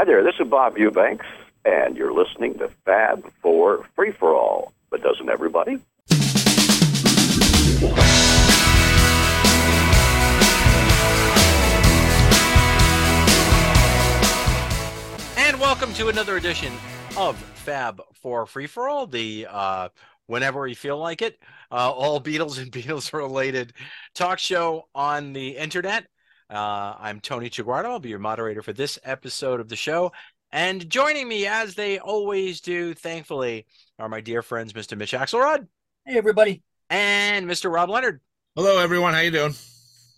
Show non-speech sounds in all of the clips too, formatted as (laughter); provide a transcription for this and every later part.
Hi there, this is Bob Eubanks, and you're listening to Fab 4 Free 4 All. But doesn't everybody? And welcome to another edition of Fab 4 Free 4 All, the uh, whenever you feel like it, uh, all Beatles and (laughs) Beatles related talk show on the internet. Uh, I'm Tony Traguardo. I'll be your moderator for this episode of the show. And joining me, as they always do, thankfully, are my dear friends, Mr. Mitch Axelrod. Hey, everybody. And Mr. Rob Leonard. Hello, everyone. How you doing?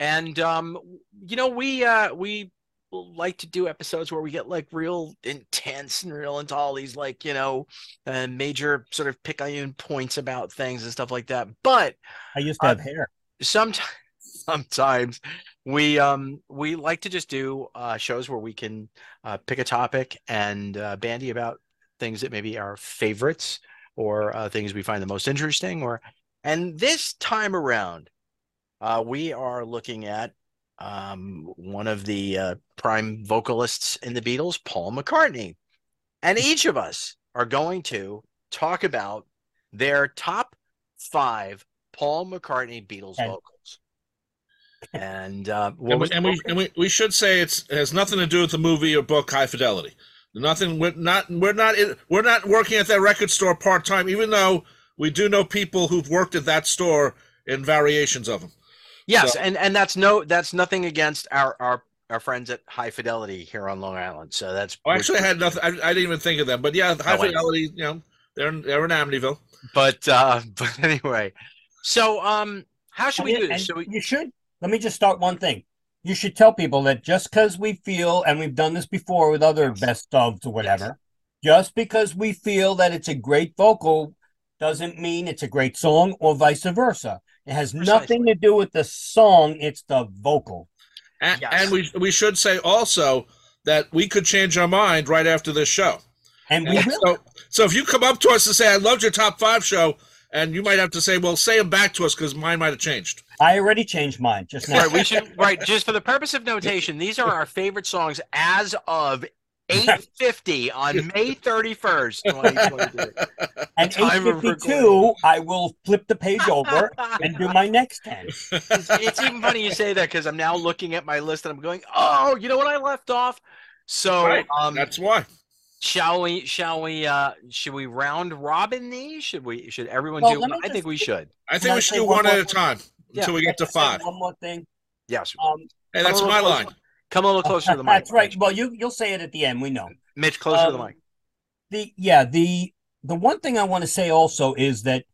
And um, you know, we uh, we like to do episodes where we get like real intense and real into all these like you know uh, major sort of pick on points about things and stuff like that. But I used to have uh, hair. Sometimes, (laughs) sometimes. We um we like to just do uh shows where we can uh pick a topic and uh bandy about things that maybe are favorites or uh, things we find the most interesting or and this time around uh we are looking at um one of the uh, prime vocalists in the Beatles Paul McCartney. And each of us are going to talk about their top 5 Paul McCartney Beatles and, vocals and uh, and, we, and, we, and we we should say it's it has nothing to do with the movie or book High Fidelity. Nothing. We're not. We're not. We're not working at that record store part time. Even though we do know people who've worked at that store in variations of them. Yes, so. and and that's no. That's nothing against our our our friends at High Fidelity here on Long Island. So that's. Oh, actually, I had nothing. I, I, didn't even think of them. But yeah, High oh, Fidelity. You know, they're they're in Amityville. But uh, (laughs) but anyway, so um, how should we do this? we... You should let me just start one thing. You should tell people that just because we feel, and we've done this before with other yes. best ofs or whatever, yes. just because we feel that it's a great vocal doesn't mean it's a great song or vice versa. It has Precisely. nothing to do with the song, it's the vocal. And, yes. and, we we should say also that we could change our mind right after this show. And we will. So, so if you come up to us and say, I loved your top five show, and you might have to say, well, say them back to us because mine might have changed. I already changed mine just now. Right, we should right just for the purpose of notation. These are our favorite songs as of 850 on May 31st, 2022. And 852, I will flip the page over and do my next 10. It's, it's even funny you say that because I'm now looking at my list and I'm going, oh, you know what I left off? So right. um, that's why. Shall we? Shall we? uh Should we round robin these? Should we? Should everyone well, do? I think we should. I think we should do one, one at a time yeah. until we get to five. One more thing. Yes. Um, hey, that's my line. Come a little closer to the (laughs) mic. That's right. Well, you you'll say it at the end. We know. Mitch, closer um, to the um, mic. The yeah the the one thing I want to say also is that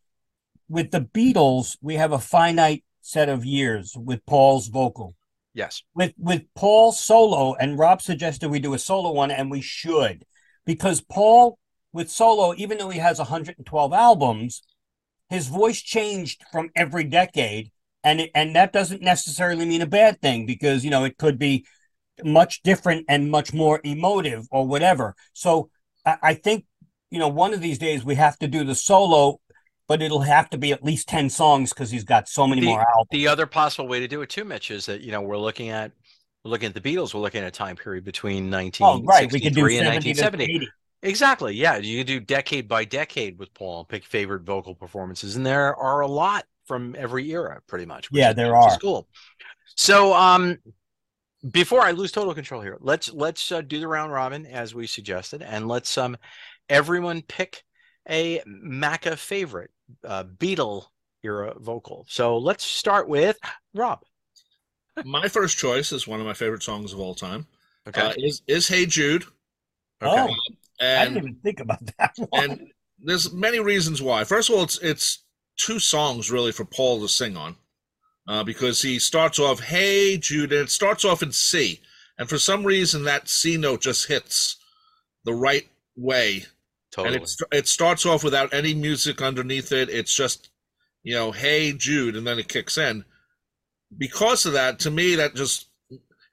with the Beatles we have a finite set of years with Paul's vocal. Yes. With with Paul solo and Rob suggested we do a solo one and we should because Paul with solo, even though he has 112 albums, his voice changed from every decade, and it, and that doesn't necessarily mean a bad thing because you know it could be much different and much more emotive or whatever. So I, I think you know one of these days we have to do the solo but it'll have to be at least 10 songs because he's got so many the, more albums. The other possible way to do it too, Mitch, is that you know we're looking at we're looking at the Beatles. We're looking at a time period between 1963 oh, right. we can do and 1970. Exactly. Yeah, you can do decade by decade with Paul and pick favorite vocal performances, and there are a lot from every era, pretty much. Yeah, there are. Cool. So, um, before I lose total control here, let's let's uh, do the round robin as we suggested, and let's um everyone pick a Macca favorite uh, Beatle era vocal. So let's start with Rob my first choice is one of my favorite songs of all time. Okay, uh, is is Hey Jude. Okay. Oh, and, I didn't even think about that. One. And there's many reasons why. First of all, it's it's two songs really for Paul to sing on, uh, because he starts off Hey Jude, and it starts off in C, and for some reason that C note just hits the right way. Totally. And it it starts off without any music underneath it. It's just you know Hey Jude, and then it kicks in because of that, to me, that just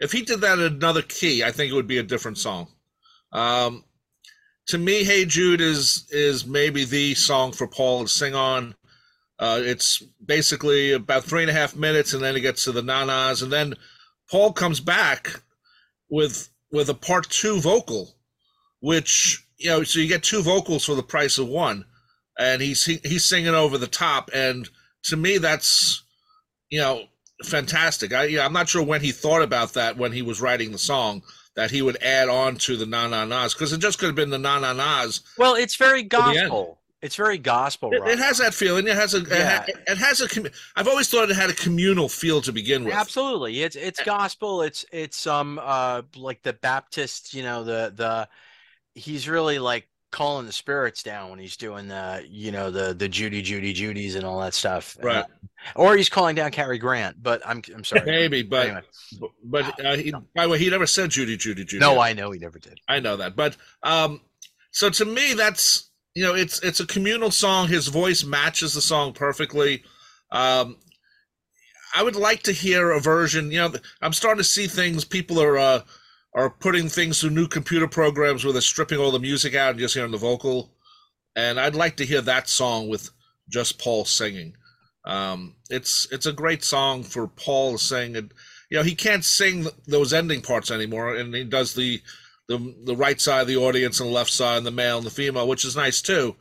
if he did that in another key, I think it would be a different song. Um, to me, "Hey Jude" is is maybe the song for Paul to sing on. Uh, it's basically about three and a half minutes, and then it gets to the nanas, and then Paul comes back with with a part two vocal which you know, so you get two vocals for the price of one, and he's he, he's singing over the top, and to me that's you know fantastic. I yeah, I'm not sure when he thought about that when he was writing the song that he would add on to the na na nas because it just could have been the na na nas. Well, it's very gospel. It's very gospel. It, it has that feeling. It has a. Yeah. It, it has a. I've always thought it had a communal feel to begin with. Absolutely. It's it's gospel. It's it's um uh like the Baptist, you know, the the he's really like calling the spirits down when he's doing the you know the the Judy Judy Judy's and all that stuff. Right. Uh, or he's calling down Cary Grant, but I'm I'm sorry. Maybe, but Anyway. but uh, he, by the way, he never said Judy Judy Judy. No, I know he never did. I know that, but um, so to me, that's you know, it's it's a communal song. His voice matches the song perfectly. Um, I would like to hear a version. You know, I'm starting to see things. People are uh, are putting things through new computer programs where they're stripping all the music out and just hearing the vocal. And I'd like to hear that song with just Paul singing. Um, it's it's a great song for Paul to sing. And you know, he can't sing those ending parts anymore, and he does the the the right side of the audience and the left side, and the male and the female, which is nice too.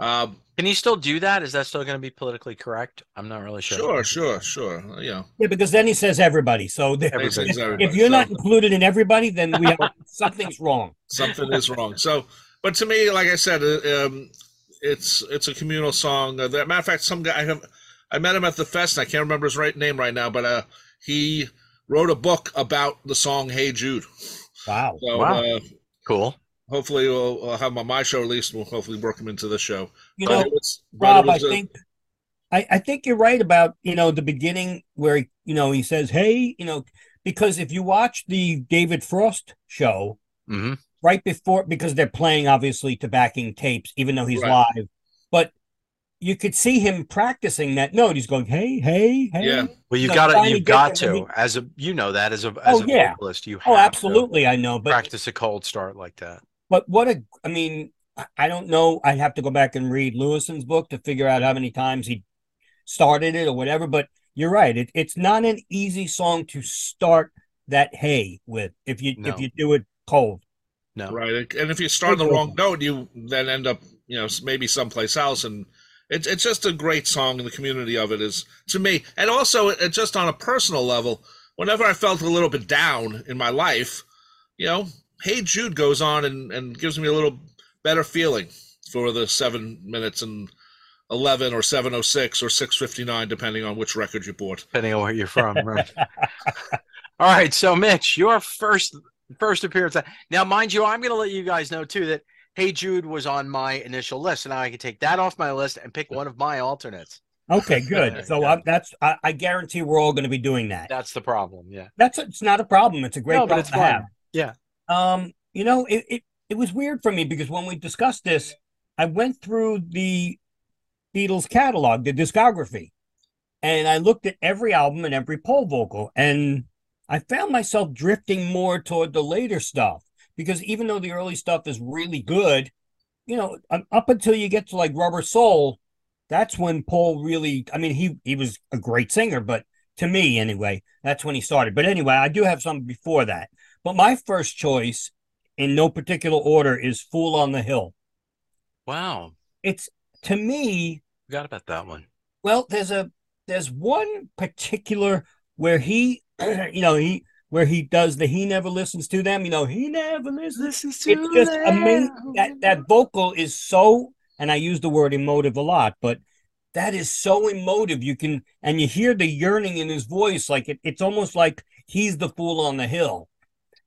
Um, Can you still do that? Is that still going to be politically correct? I'm not really sure. sure, sure, sure. You know, Yeah, because then he says everybody. So there- (laughs) Everybody. Everything's everybody. if you're So not included in everybody, then we have, (laughs) something's wrong. something is wrong. So, but to me, like I said, uh, um, it's it's a communal song. Uh, that matter of fact, some guy I have I met him at the fest. And I can't remember his right name right now, but uh, he wrote a book about the song "Hey Jude." Wow. So Wow. uh, Cool. Hopefully, we'll, we'll have him on my show at least. We'll hopefully work him into the show. You But know, was- Rob, I think I, I think you're right about, you know, the beginning where he, you know, he says, Hey, you know, because if you watch the David Frost show hmm right before because they're playing obviously to backing tapes, even though he's Right. live, but you could see him practicing that note. He's going, Hey, hey, hey. Yeah. Well, you So got trying to to you've got to when as a you know that as a as Oh, a yeah. vocalist you Oh, have to absolutely, I know. But practice a cold start like that. But what a, I mean, I- I don't know. I'd have to go back and read Lewisohn's book to figure out how many times he started it or whatever. But you're right. It, it's not an easy song to start that hay with if you No. if you do it cold. No. Right, and if you start on the wrong note, you then end up, you know, maybe someplace else. And it's it's just a great song, and the community of it is to me. And also, it, just on a personal level, whenever I felt a little bit down in my life, you know, Hey Jude goes on and and gives me a little better feeling for the seven minutes and eleven or seven oh six or six fifty nine, depending on which record you bought. Depending on where you're from. Right? (laughs) All right. So, Mitch, your first first appearance. Now, mind you, I'm going to let you guys know too that Hey Jude was on my initial list, and now I can take that off my list and pick one of my alternates. Okay, good. So Yeah. I, that's I, I guarantee we're all going to be doing that. That's the problem. Yeah. That's it's not a problem. It's a great No, but problem it's to fun. have. Yeah. Um, you know, it, it it was weird for me because when we discussed this, I went through the Beatles catalog, the discography, and I looked at every album and every Paul vocal, and I found myself drifting more toward the later stuff because even though the early stuff is really good, you know, up until you get to like Rubber Soul, that's when Paul really. I mean, he he was a great singer, but to me anyway, that's when he started. But anyway, I do have some before that. But my first choice, in no particular order, is Fool on the Hill. Wow. It's to me, Forgot about that one. well, there's a there's one particular where he, (clears throat) you know, he where he does the he never listens to them. You know, he never listens. Listens It's just amazing. That that vocal is so, and I use the word emotive a lot, but that is so emotive. You can and you hear the yearning in his voice, like it, it's almost like he's the fool on the hill.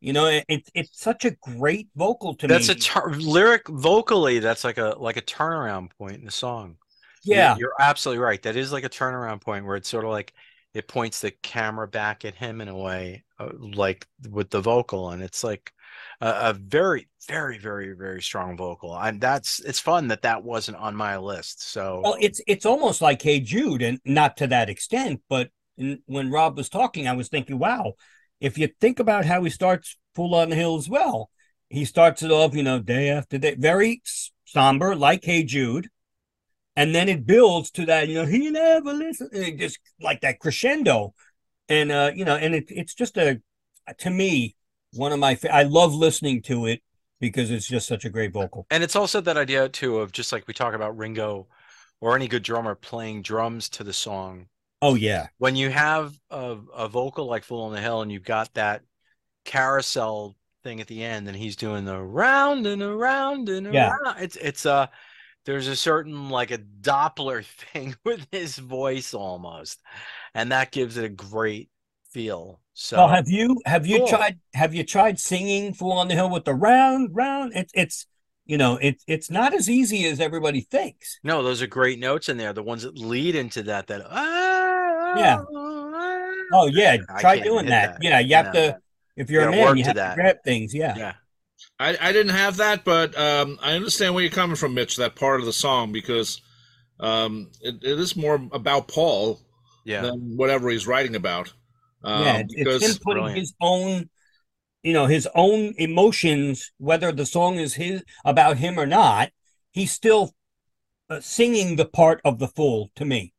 You know, it, it's it's such a great vocal to That's me. That's a tur- lyric vocally. That's like a like a turnaround point in the song. Yeah, you're absolutely right. That is like a turnaround point where it's sort of like it points the camera back at him in a way, uh, like with the vocal, and it's like a, a very, very, very, very strong vocal. And that's it's fun that that wasn't on my list. So Well, it's it's almost like Hey Jude, and not to that extent, but in, when Rob was talking, I was thinking, wow, if you think about how he starts Fool on the Hill as well, he starts it off, you know, day after day, very somber, like Hey Jude, and then it builds to that, you know, he never listens, it just like that crescendo, and uh, you know, and it, it's just a, to me, one of my, I love listening to it because it's just such a great vocal. And it's also that idea too of just like we talk about Ringo or any good drummer playing drums to the song. Oh yeah, When you have a, a vocal like Fool on the Hill and you've got that carousel thing at the end and he's doing the round and around and Yeah. around. It's it's a there's a certain like a Doppler (laughs) thing with his voice almost. And that gives it a great feel. So Well, have you have you Cool. tried have you tried singing "Fool on the Hill" with the round round? It's it's you know it's it's not as easy as everybody thinks. No, those are great notes in there. The ones that lead into that. That ah, Yeah. ah. Oh yeah, try doing that. that. Yeah, you have to. If you're a gotta man, you have that. to grab things. Yeah. yeah. I, I didn't have that, but um, I understand where you're coming from, Mitch. That part of the song because um, it, it is more about Paul Yeah. than whatever he's writing about. Um, yeah, it's, because it's him putting Brilliant. his own, you know, his own emotions, whether the song is his about him or not. He's still uh, singing the part of the fool to me.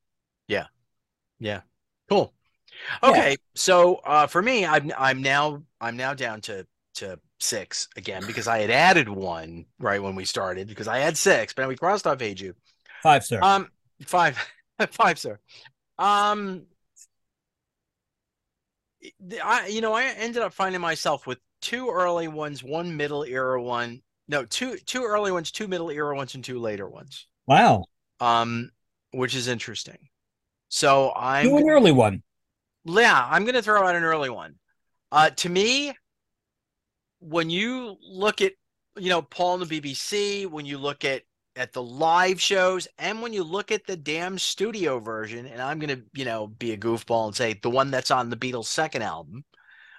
Cool. Yeah. Okay, so uh, for me, I'm I'm now I'm now down to to six again because I had added one right when we started because I had six, but we crossed off Hey Jude. Five, sir. Um, five, (laughs) five, sir. Um, I you know I ended up finding myself with two early ones, one middle era one. No, two two early ones, two middle era ones, and two later ones. wow, Um, which is interesting. So I'm do an early one. yeah, I'm going to throw out an early one. Uh, to me, when you look at, you know, Paul and the BBC, when you look at at the live shows, and when you look at the damn studio version, and I'm going to, you know, be a goofball and say the one that's on the Beatles' second album.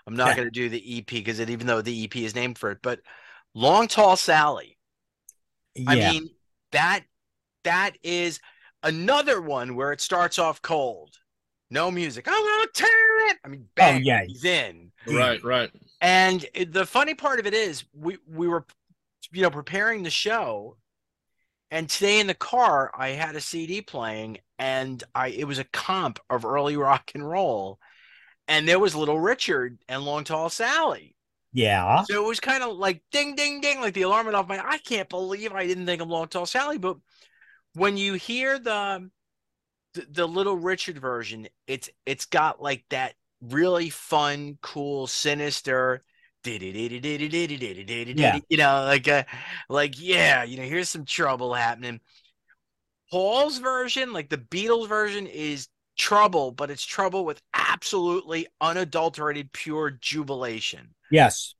I'm not Yeah. going to do the EP because it, even though the EP is named for it, but Long Tall Sally. Yeah, I mean, that that is another one where it starts off cold. No music. I'm gonna tear it. I mean, oh, bang, Oh, yeah. he's in. right, right. And the funny part of it is, we we were, you know, preparing the show, and today in the car I had a CD playing, and I it was a comp of early rock and roll, and there was Little Richard and Long Tall Sally. yeah, So it was kind of like ding, ding, ding, like the alarm went off my. I can't believe I didn't think of Long Tall Sally. But when you hear the, the the Little Richard version, it's it's got like that really fun, cool, sinister. Yeah. You know, like uh, like yeah, you know, here's some trouble happening. Paul's version, like the Beatles version, is trouble, but it's trouble with absolutely unadulterated, pure jubilation yes,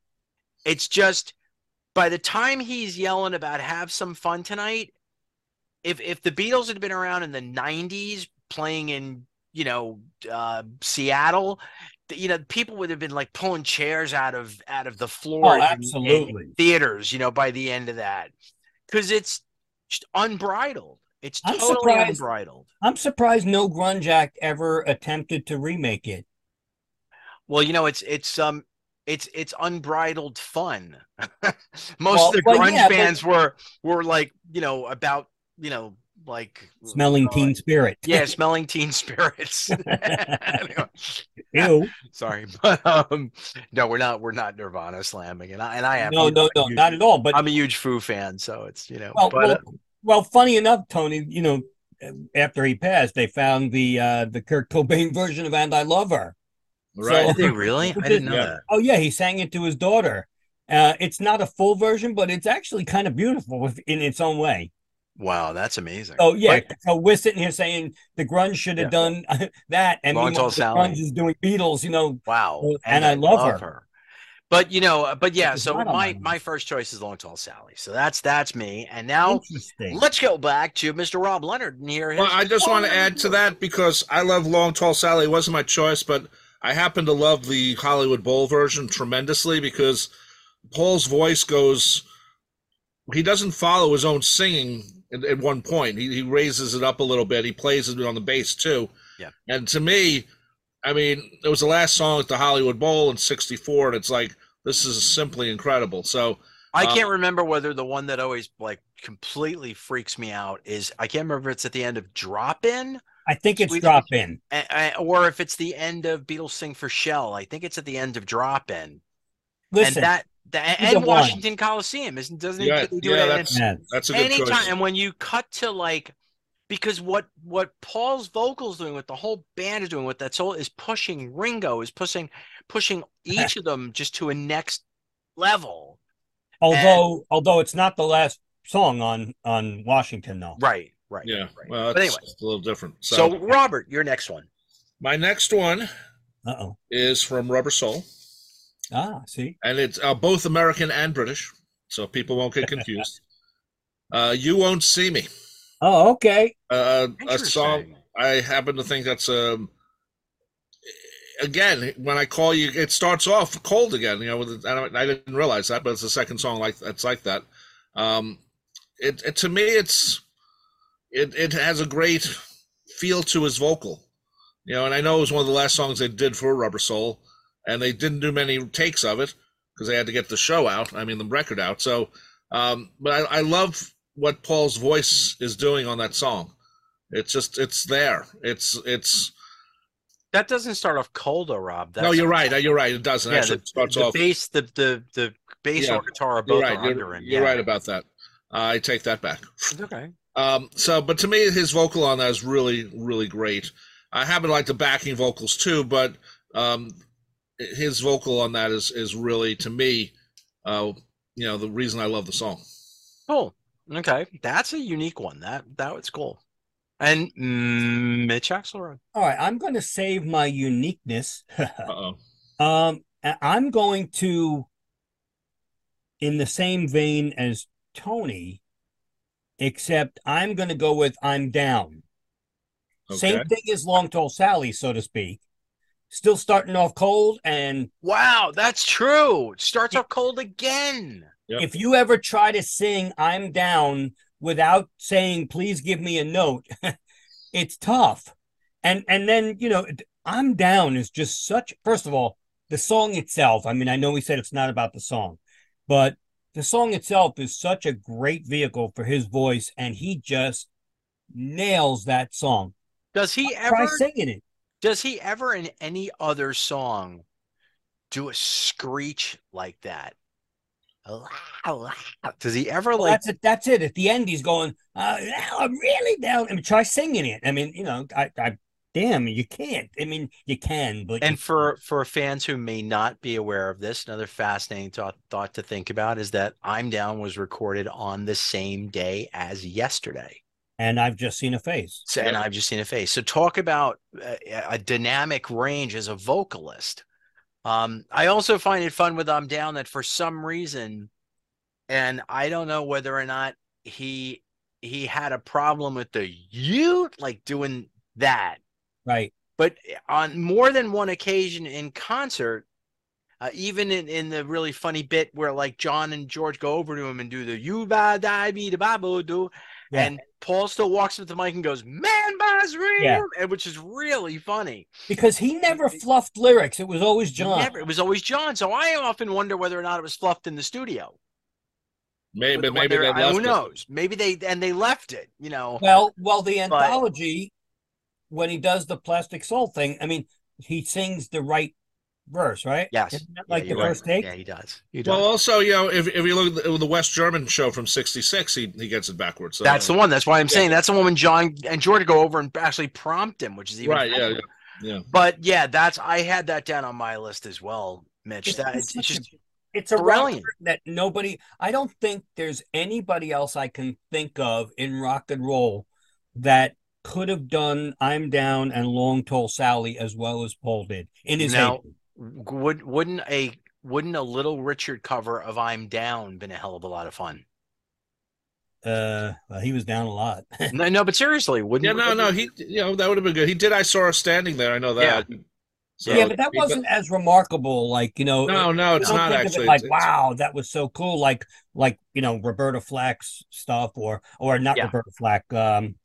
it's just by the time he's yelling about have some fun tonight if if the beatles had been around in the 90s playing in you know uh seattle you know people would have been like pulling chairs out of out of the floor Oh, in- in absolutely. theaters you know by the end of that because it's unbridled it's I'm totally surprised- unbridled I'm surprised no grunge act ever attempted to remake it. well you know it's it's um it's it's unbridled fun. (laughs) Most Well- of the well, grunge yeah, but- bands were were like you know about you know like Smelling Teen Spirit. yeah, smelling teen spirits. Anyway, (laughs) (laughs) Ew. sorry, but um, no, we're not we're not Nirvana slamming, and I and I am No, no, no, huge- not at all. But I'm a huge Foo fan, so it's you know. well, but, well, uh, well, funny enough, Tony, you know, after he passed, they found the uh the Kurt Cobain version of "And I Love Her." Right. did they really? (laughs) I didn't know Yeah. that. Oh yeah, he sang it to his daughter. Uh, it's not a full version, but it's actually kind of beautiful in its own way. Wow, that's amazing. Oh yeah, Like, so we're sitting here saying the grunge should have done (laughs) that, and Long meanwhile, Tall the Sally. grunge is doing Beatles. You know, wow, Well, and I love her. But you know, uh, but yeah. It's So my my my first choice is Long Tall Sally. So that's that's me. And now let's go back to Mr. Rob Leonard and hear. Well, I just want to add to that because I love Long Tall Sally. It wasn't my choice, but I happen to love the Hollywood Bowl version tremendously because Paul's voice goes. He doesn't follow his own singing at, at one point. He, he raises it up a little bit. He plays it on the bass too. Yeah. And to me, I mean, it was the last song at the Hollywood Bowl in '64, and it's like this is simply incredible. So I uh, can't remember whether the one that always like completely freaks me out is I can't remember if it's at the end of Drop In I think it's Sweet- drop in. or if it's the end of Beatles Sing for Shell. I think it's at the end of Drop In. Listen, and that The, Either and one. Washington Coliseum isn't doesn't he Yeah, do yeah, it at- that's- Yeah. That's a good anytime choice. and when you cut to like because what what paul's vocals doing what the whole band is doing what that soul is pushing ringo is pushing pushing (laughs) each of them just to a next level Although although it's not the last song on on Washington though. right right Yeah. right. Well, but it's anyway a little different. So, so robert your next one my next one Uh oh. is from Rubber Soul, Ah, see. and it's uh, both American and British, so people won't get confused. (laughs) uh, you won't see me. Oh, okay. Uh, a song I happen to think that's um again when I call you, it starts off cold again. You know, with I, don't, I didn't realize that, but it's the second song like that's like that. Um, it, it to me, it's it it has a great feel to his vocal. You know, and I know it was one of the last songs they did for Rubber Soul, and they didn't do many takes of it because they had to get the show out. I mean, the record out. So, um, but I, I love what Paul's voice is doing on that song. It's just it's there. It's it's that doesn't start off cold though rob That's, no, you're right. You're right. It doesn't yeah actually the, it starts the off. bass the the the bass Yeah, or guitar are You're both right. are You're, you're yeah. right about that. Uh, I take that back. It's okay Um, so, but to me, his vocal on that is really, really great. I happen to like the backing vocals too, but um, his vocal on that is is really to me, uh, you know, the reason I love the song. cool okay that's a unique one that that was cool and mm, mitch axelrod All right. I'm going to save my uniqueness. (laughs) Oh. um, I'm going to, in the same vein as Tony, except I'm going to go with "I'm Down." Same thing as Long Tall Sally, so to speak. Still starting off cold, and Wow, that's true. It starts off cold again. Yep. if you ever try to sing "I'm Down" without saying "Please give me a note," (laughs) it's tough. And and then you know, "I'm Down" is just such. First of all, the song itself. I mean, I know we said it's not about the song, but the song itself is such a great vehicle for his voice, and he just nails that song. Does he Try ever singing it. Does he ever in any other song do a screech like that? Does he ever Well, like that's it. That's it. At the end, he's going, uh, "I'm really down." I mean, try singing it. I mean, you know, I, I, damn, you can't. I mean, you can, but and for for fans who may not be aware of this, another fascinating thought thought to think about is that I'm Down was recorded on the same day as yesterday. And I've just seen a face. So, and I've just seen a face. So talk about a, a dynamic range as a vocalist. Um, I also find it fun with I'm Down that for some reason, and I don't know whether or not he he had a problem with the you like doing that, Right. but on more than one occasion in concert, uh, even in, in the really funny bit where like John and George go over to him and do the you ba da be da ba bo do, Yeah. and Paul still walks up to the mic and goes, "Man, boss real," Yeah. and which is really funny. Because he never fluffed lyrics. It was always John. Never, it was always John. So I often wonder whether or not it was fluffed in the studio. Maybe When maybe they they're- left who it. knows? Maybe they and they left it. You know, Well, well, the But- anthology, when he does the plastic soul thing, I mean, he sings the right verse, right? yes, Isn't that Yeah, like the you're right. first take? Yeah, he does. He does. Well, also, you know, if, if you look at the, the West German show from '66, he, he gets it backwards. So, that's the one. That's why I'm Yeah. saying that's the one when John and George go over and actually prompt him, which is even right. Yeah, yeah, yeah. But yeah, that's I had that down on my list as well, Mitch. It's, that it's it's, it's just a, it's a brilliant. that nobody. I don't think there's anybody else I can think of in rock and roll that could have done "I'm Down" and "Long Tall Sally" as well as Paul did in his Now- heyday. Would wouldn't a wouldn't a Little Richard cover of "I'm Down" been a hell of a lot of fun? Uh, well, he was down a lot. (laughs) no, no, but seriously, wouldn't? Yeah, no, no. He, you know, that would have been good. He did. I saw her standing there. I know that. So, yeah, but that he- wasn't as remarkable. Like you know, No, no, it's don't not think of it actually. like It's- wow, that was so cool. Like like you know Roberta Flack's stuff, or or not Yeah. Roberta Flack, um,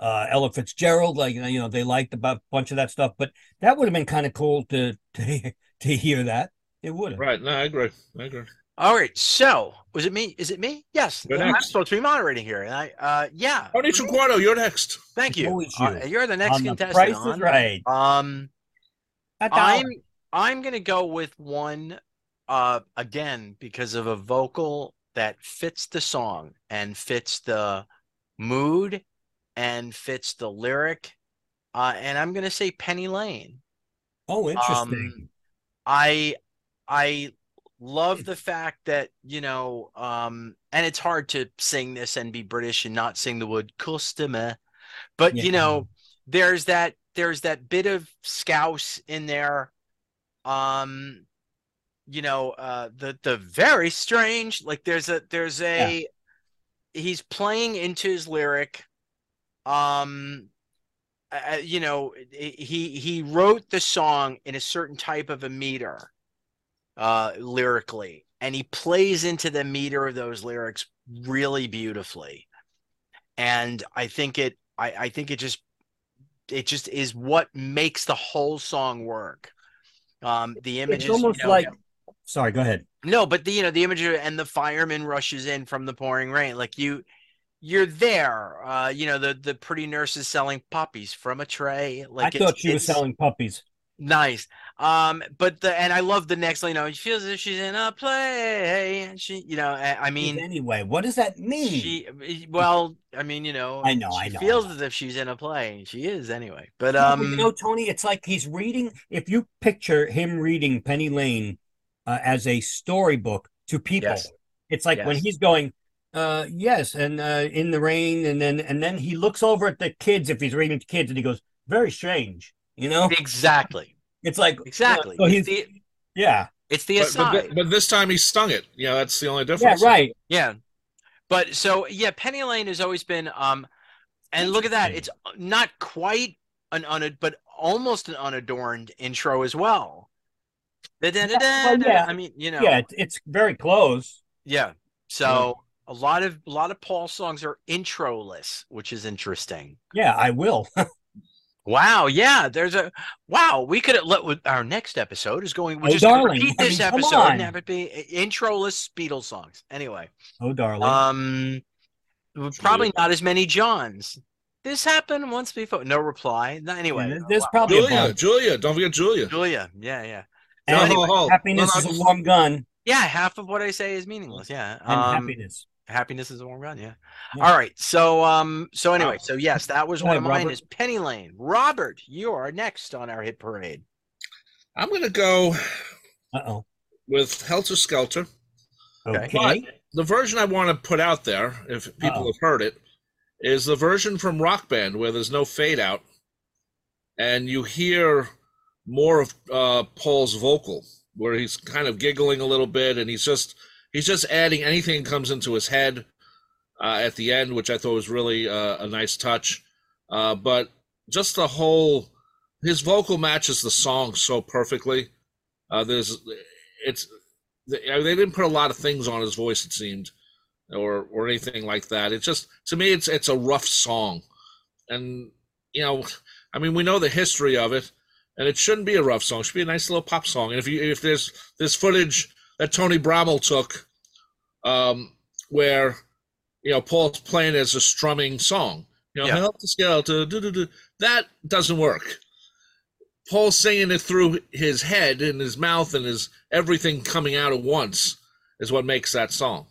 uh, Ella Fitzgerald. Like you know they liked about a bunch of that stuff, but that would have been kind of cool to to (laughs) to hear that. It would have. Right. No, I agree. I agree. All right, so was it me? Is it me? Yes, You're I'm supposed to be moderating here, and I, uh, yeah, Tony Traguardo, you're next. thank you. Always Uh, you. you're the next On the contestant. Price on. is Right. Um, I'm I'm gonna go with one uh, again, because of a vocal that fits the song and fits the mood and fits the lyric. Uh, and I'm gonna say Penny Lane. Oh, interesting. Um, I I love the fact that you know, um, and it's hard to sing this and be British and not sing the word customer, but you know, there's that there's that bit of scouse in there. Um, you know, uh, the the very strange, like there's a there's a he's playing into his lyric. Um, uh, you know, he he wrote the song in a certain type of a meter, uh, lyrically, and he plays into the meter of those lyrics really beautifully. And I think it, I, I think it just, it just is what makes the whole song work. Um, the images, it's almost you know, like. Sorry, go ahead. no, but the you know the image and the fireman rushes in from the pouring rain. Like you, you're there. Uh, you know the the pretty nurse is selling puppies from a tray. Like I thought she was selling puppies. nice. Um, but the and I love the next. You know, she feels as if she's in a play. And she, you know, I, I mean, anyway, what does that mean? she. Well, I mean, you know, I know, I know, I feels know. as if she's in a play. She is anyway. But No, um, you know, Tony, it's like he's reading. If you picture him reading Penny Lane uh, as a storybook to people, Yes. it's like when he's going, uh, yes, and uh, in the rain, and then and then he looks over at the kids if he's reading to kids, and he goes, very strange, you know. exactly, It's like exactly. So it's he's the yeah, it's the But, aside. but, thi- but this time he stung it. You know, that's the only difference. yeah, difference. right. Yeah. But so yeah, Penny Lane has always been um and look at that. It's not quite an un but almost an unadorned intro as well. Da-da-da-da-da. well, yeah. I mean, you know. Yeah, it's, it's very close. Yeah. So a lot of a lot of Paul songs are introless, which is interesting. Yeah, I will. (laughs) Wow, yeah, there's a wow. We could let our next episode is going. We're Oh, just darling, repeat I this mean, episode on. and have it be introless Beatles songs. Anyway, oh, darling. um, probably not as many Johns. This happened once before. No reply. No, anyway, Yeah, there's wow. probably Julia. Julia, don't forget Julia. Julia. Yeah, yeah, And No, anyway, no, no. happiness No, is a warm gun, yeah. Half of what I say is meaningless. Yeah, and um, happiness. Happiness is a warm gun. Yeah. Yeah. All right. So, um, so anyway, so yes, that was Go one of mine. Robert. Is Penny Lane. Robert, you are next on our hit parade. I'm going to go Uh oh. with Helter Skelter. Okay. Okay. The version I want to put out there, if people Uh-oh. have heard it, is the version from Rock Band where there's no fade out, and you hear more of uh, Paul's vocal, where he's kind of giggling a little bit, and he's just he's just adding anything that comes into his head uh, at the end, which I thought was really uh, a nice touch. Uh, but just the whole his vocal matches the song so perfectly. Uh, there's it's they, didn't put a lot of things on his voice, it seemed, or or anything like that. It's just to me, it's it's a rough song, and you know, I mean, we know the history of it, and it shouldn't be a rough song. It should be a nice little pop song. And if you if there's this footage that Tony Bramwell took, um, where you know Paul's playing as a strumming song, you know, Yeah. help the skeleton, do, do, do, that doesn't work. Paul's singing it through his head and his mouth and his everything coming out at once is what makes that song.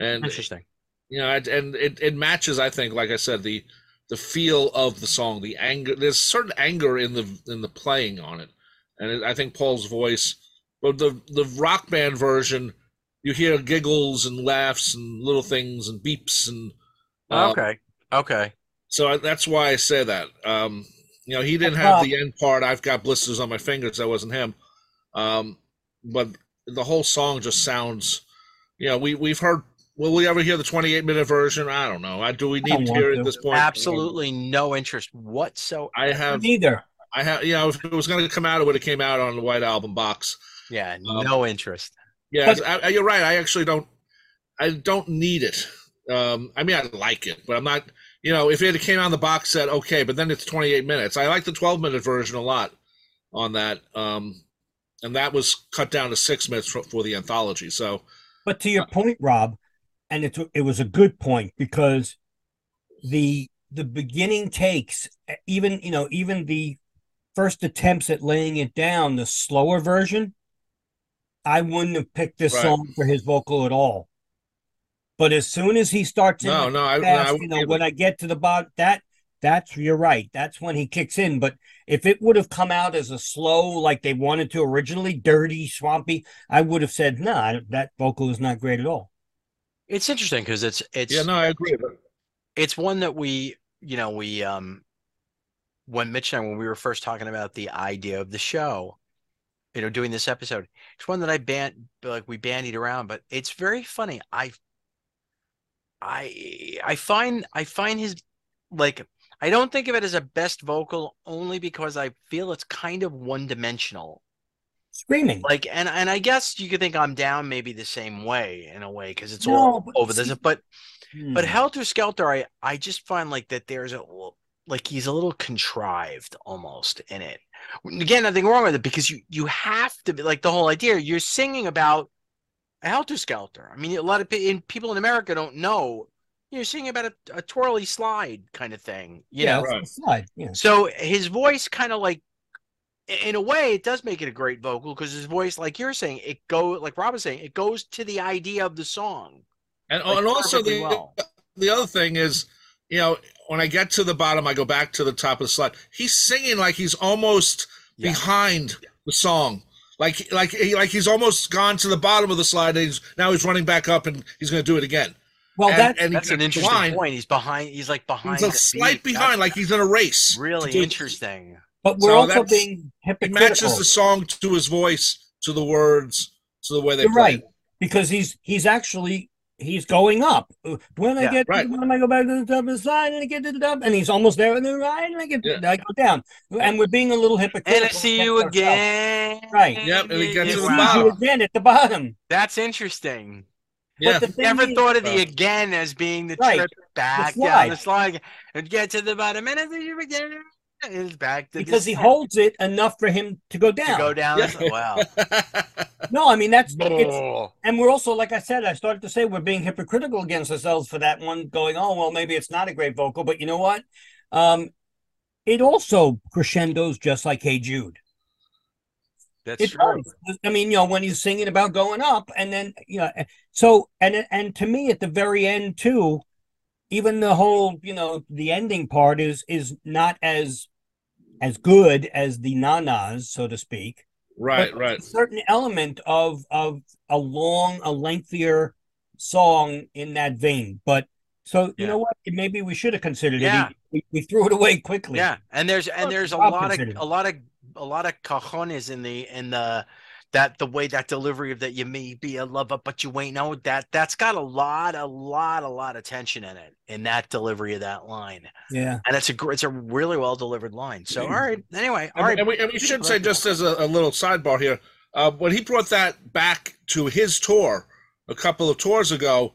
And Interesting. you know, and it, it matches, I think, like I said, the the feel of the song, the anger. There's certain anger in the in the playing on it, and it, I think Paul's voice. But the the rock band version, you hear giggles and laughs and little things and beeps and. uh, okay. Okay. so I, that's why I say that. Um, you know, he didn't have the end part. I've got blisters on my fingers. That wasn't him. Um, but the whole song just sounds. You know, we we've heard. Will we ever hear the 28 minute version? I don't know. I do we don't need to want hear it to. at this point? Absolutely no interest whatsoever. I have. Neither. I have. You know, if it was going to come out, it would have came out on the White Album box. Yeah, Um, no interest. Yeah, But- I, I- you're right. I actually don't. I don't need it. Um, I mean, I like it, but I'm not. You know, if it came on the box set, okay, but then it's 28 minutes. I like the 12 minute version a lot on that, um, and that was cut down to six minutes for, for the anthology. So But to your point, Rob, and it it was a good point because the the beginning takes even you know even the first attempts at laying it down, the slower version. I wouldn't have picked this Right. song for his vocal at all. But as soon as he starts No, no, I, no, I you know, when I get to the bottom, that that's you're right. That's when he kicks in. But if it would have come out as a slow, like they wanted to originally, dirty, swampy, I would have said, no, nah, that vocal is not great at all. It's interesting because it's it's yeah, no, I agree. But it's one that we you know we um when Mitch and I when we were first talking about the idea of the show, you know, doing this episode, it's one that I ban like we bandied around, but it's very funny. I I I find I find his like I don't think of it as a best vocal only because I feel it's kind of one dimensional. Screaming. Like and and I guess you could think I'm down maybe the same way in a way because it's No, all over see- this but but Hmm. Helter Skelter, I I just find like that there's a like he's a little contrived almost in it. Again, nothing wrong with it because you you have to be like the whole idea. You're singing about a Helter Skelter. I mean, a lot of in, people in America don't know. You're singing about a, a twirly slide kind of thing. You yeah, know, Right. slide. Yeah. so his voice kind of like in a way it does make it a great vocal because his voice like you're saying it go like Rob was saying it goes to the idea of the song and, like, and also the well. the other thing is, you know, when I get to the bottom, I go back to the top of the slide. He's singing like he's almost Yeah. behind the song. Like, like, he, like he's almost gone to the bottom of the slide. And he's now he's running back up, and he's going to do it again. Well, and, that's and that's an interesting behind. point he's behind he's like behind He's a slight beat. behind, That's like he's in a race. really interesting but we're so also that's- being He hypocritical. matches the song to his voice, to the words, to the way they You're play. right because he's he's actually he's going up. When I Yeah, get right. when I go back to the top of the slide and I get to the top and he's almost there and then right and I get Yeah. I go down and we're being a little hypocritical. and I see you ourselves. again Right. Yep, and he gets He to the bottom. you again at the bottom. that's interesting Yeah, But never is, thought of the again as being the Right. trip back The down the slide. slide and get to the bottom and I see you again is back to because he the holds it enough for him to go to down. go down Yeah. wow (laughs) No, I mean that's it's and we're also like I said, I started to say we're being hypocritical against ourselves for that one going, oh well, maybe it's not a great vocal, but you know what? Um it also crescendos just like Hey Jude. that's It true does. I mean, you know, when he's singing about going up, and then you know, so and and to me, at the very end too, even the whole, you know, the ending part is is not as as good as the nanas, so to speak. right, but right. A certain element of of a long, a lengthier song in that vein, but. So you Yeah. know what? Maybe we should have considered Yeah. it. We, we threw it away quickly. Yeah, and there's and there's a lot of a lot of a lot of cajones in the in the that the way that delivery of that you may be a lover but you ain't know that that's got a lot a lot a lot of tension in it in that delivery of that line Yeah. and it's a gr- it's a really well delivered line so all right (clears throat) anyway all And, right and we, and we should say, just as a, a little sidebar here, uh, when he brought that back to his tour a couple of tours ago,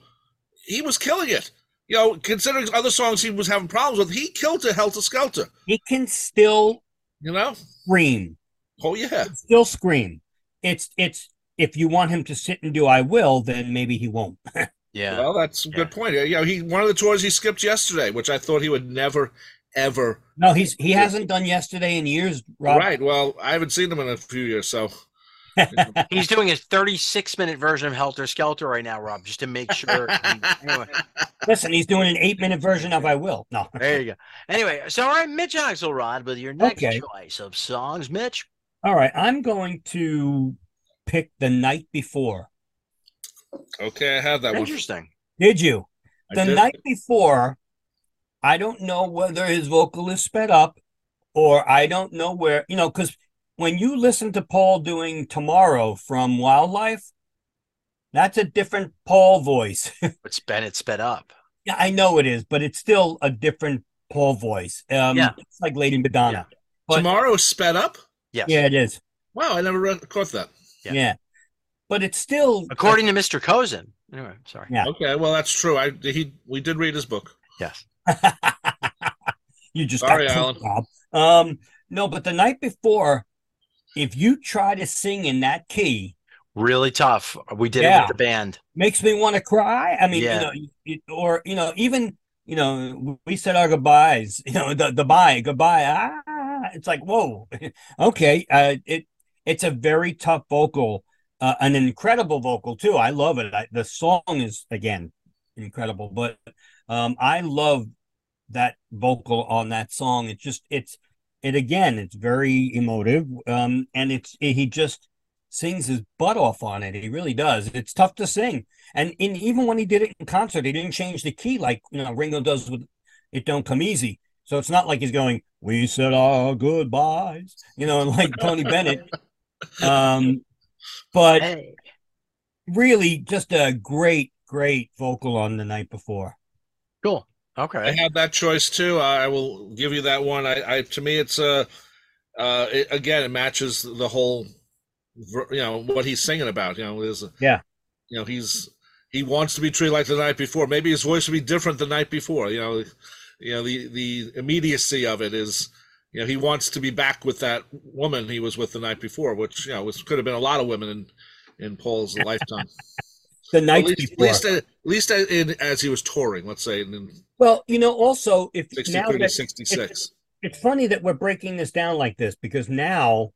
he was killing it. You know, considering other songs he was having problems with, he killed it Helter Skelter. He can still You know? scream. Oh, yeah. still scream. It's it's if you want him to sit and do I will, then maybe he won't. (laughs) yeah Well, that's a good point. You know, he one of the tours he skipped yesterday, which I thought he would never, ever. No, he's he hasn't done yesterday in years, Rob. Right. Well, I haven't seen him in a few years, so. (laughs) he's doing his 36 minute version of helter skelter right now rob just to make sure (laughs) anyway Listen, he's doing an eight minute version of I will. No. there you go anyway so all right mitch axelrod with your next Okay. choice of songs mitch All right, I'm going to pick the night before. Okay, I have that one. interesting Did you? I The did. night before, I don't know whether his vocal is sped up or I don't know where, you know, because when you listen to Paul doing Tomorrow from Wild Life, that's a different Paul voice. (laughs) it's been it sped up Yeah, I know it is, but it's still a different Paul voice. Um, Yeah. it's like Lady Madonna. but- Tomorrow sped up? Yes Yeah, it is. Wow, I never read, caught that. Yeah. Yeah. but it's still according to Mr. Kozinn. Anyway, sorry. Yeah. Okay, well that's true. I he we did read his book. Yes. (laughs) you just Sorry, got Allan. Bob. Um, no, but the night before, if you try to sing in that key, Really tough. We did it Yeah. with the band. makes me want to cry. I mean, Yeah. you know, it, or you know, even you know, we said our goodbyes. (laughs) You know, the the bye goodbye. Ah, it's like whoa, (laughs) okay. Uh, it it's a very tough vocal. uh, an incredible vocal too. I love it. I, the song is again incredible, but um, I love that vocal on that song. It's just it's it again. It's very emotive, um, and it's it, he just sings his butt off on it. He really does. It's tough to sing, and in, even when he did it in concert, he didn't change the key like you know Ringo does with "It Don't Come Easy." So it's not like he's going, "We said our goodbyes," you know, (laughs) like Tony Bennett. Um, but Hey. really, just a great, great vocal on the night before. Cool. Okay, I Okay. have that choice too. I will give you that one. I, I to me, it's uh, uh, it, again, it matches the whole, you know, what he's singing about. You know, is Yeah. you know, he's he wants to be treated like the night before. Maybe his voice would be different the night before. You know, you know the the immediacy of it is, you know, he wants to be back with that woman he was with the night before, which you know was could have been a lot of women in in Paul's (laughs) lifetime. The at night least, before. at least, at least in, as he was touring, let's say in well, you know, also if 60, now 30, that 66. it's funny that we're breaking this down like this because now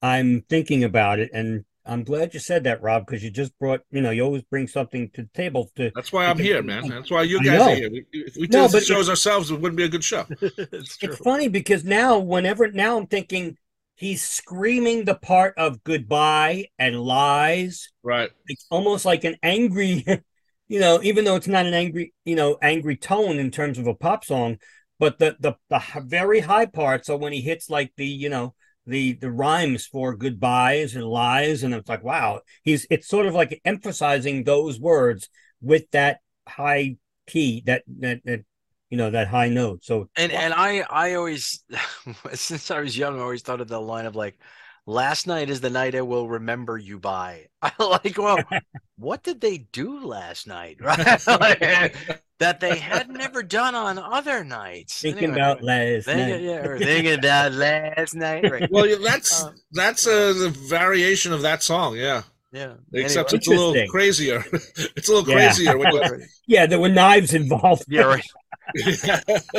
I'm thinking about it, and I'm glad you said that, Rob, because you just brought, you know, you always bring something to the table to. That's why I'm Okay. here, man. That's why you guys are here. We- If we did No, the shows ourselves, it wouldn't be a good show. (laughs) it's true. It's funny because now, whenever now I'm thinking he's screaming the part of goodbye and lies, Right. it's almost like an angry, (laughs) you know, even though it's not an angry, you know, angry tone in terms of a pop song, but the the the very high parts are when he hits like the, you know, the the rhymes for goodbyes and lies, and it's like, wow, he's it's sort of like emphasizing those words with that high key, that that that you know, that high note. So And and I I always (laughs) since I was young I always thought of the line of like last night is the night I will remember you by. (laughs) I like well (laughs) what did they do last night right Like, that they (laughs) had never done on other nights. thinking Anyway, about last thinking, night. yeah, or (laughs) thinking about last night. Right. Well, yeah, that's Um, that's a the variation of that song. Yeah. Yeah. Except Anyway. it's a little crazier. (laughs) it's a little Yeah. crazier. when Yeah, there were knives involved. yeah, right.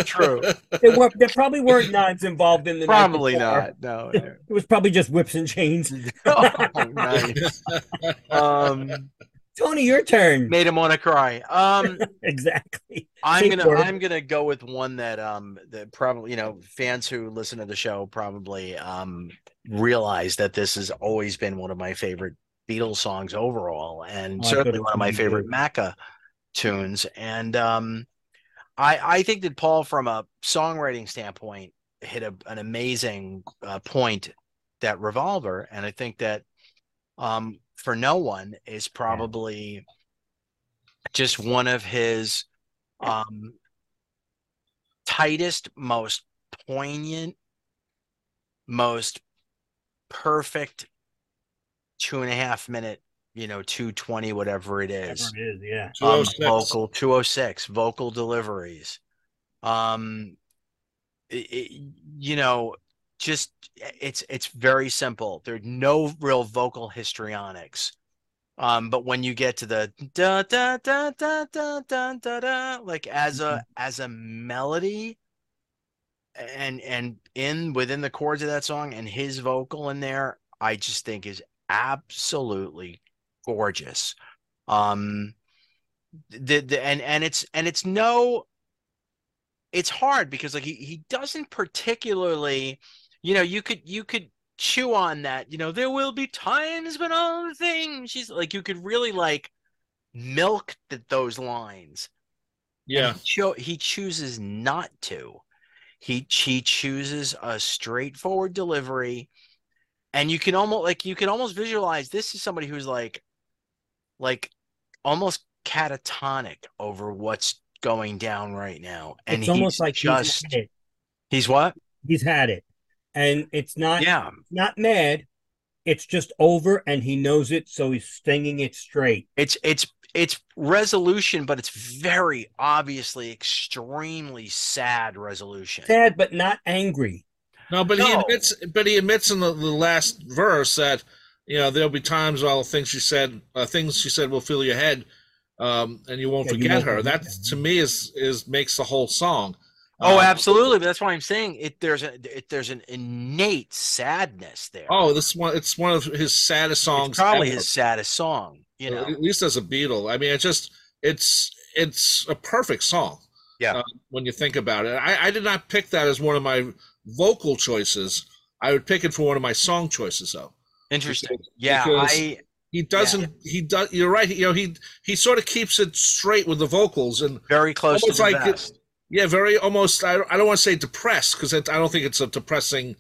True. There were there probably weren't knives involved in the Probably not. No. It was probably just whips and chains. oh, nice. Um, Tony, your turn. made him want to cry. Um, (laughs) Exactly. I'm Take gonna forward. I'm gonna go with one that um that probably you know fans who listen to the show probably um realize that this has always been one of my favorite Beatles songs overall, and Oh, certainly one of my favorite too. Macca tunes. And um, I I think that Paul, from a songwriting standpoint, hit a, an amazing uh, point that Revolver, and I think that um for no one is probably just one of his um tightest most poignant most perfect two and a half minute you know 220 whatever it is Whatever it is, yeah. um, 206. vocal 206 vocal deliveries um it- it- you know just it's it's very simple. There's no real vocal histrionics. Um but when you get to the da da da da da da da, da like as a as a melody and and in within the chords of that song and his vocal in there i just think is absolutely gorgeous. Um the, the and and it's and it's no it's hard because like he, he doesn't particularly you know you could you could chew on that you know there will be times when all the things she's like you could really like milk th- those lines Yeah. he, cho- he chooses not to he he chooses a straightforward delivery and you can almost like you can almost visualize this is somebody who's like like almost catatonic over what's going down right now and it's almost like just he's had it. he's what He's had it. And it's not yeah not mad. It's just over and he knows it, so he's stinging it straight. it's it's it's resolution but it's very obviously extremely sad resolution Sad but not angry. No, but he admits. But he admits in the, the last verse that you know there'll be times while things she said, uh, things she said will fill your head, um, and you won't Yeah, you forget won't her. forget That her. to me is is makes the whole song. Oh, Uh, absolutely. But that's why I'm saying it. There's a it, there's an innate sadness there. Oh, this one it's one of his saddest songs. it's probably ever. his saddest song. You know, at least as a Beatle. I mean, it's just it's it's a perfect song. Yeah. uh, when you think about it, I, I did not pick that as one of my vocal choices. I would pick it for one of my song choices, though. interesting. because- yeah, because- I He doesn't. He does. You're right. You know, he he sort of keeps it straight with the vocals, and very close to the like it- best. Yeah, very almost. I, I don't want to say depressed because I don't think it's a depressing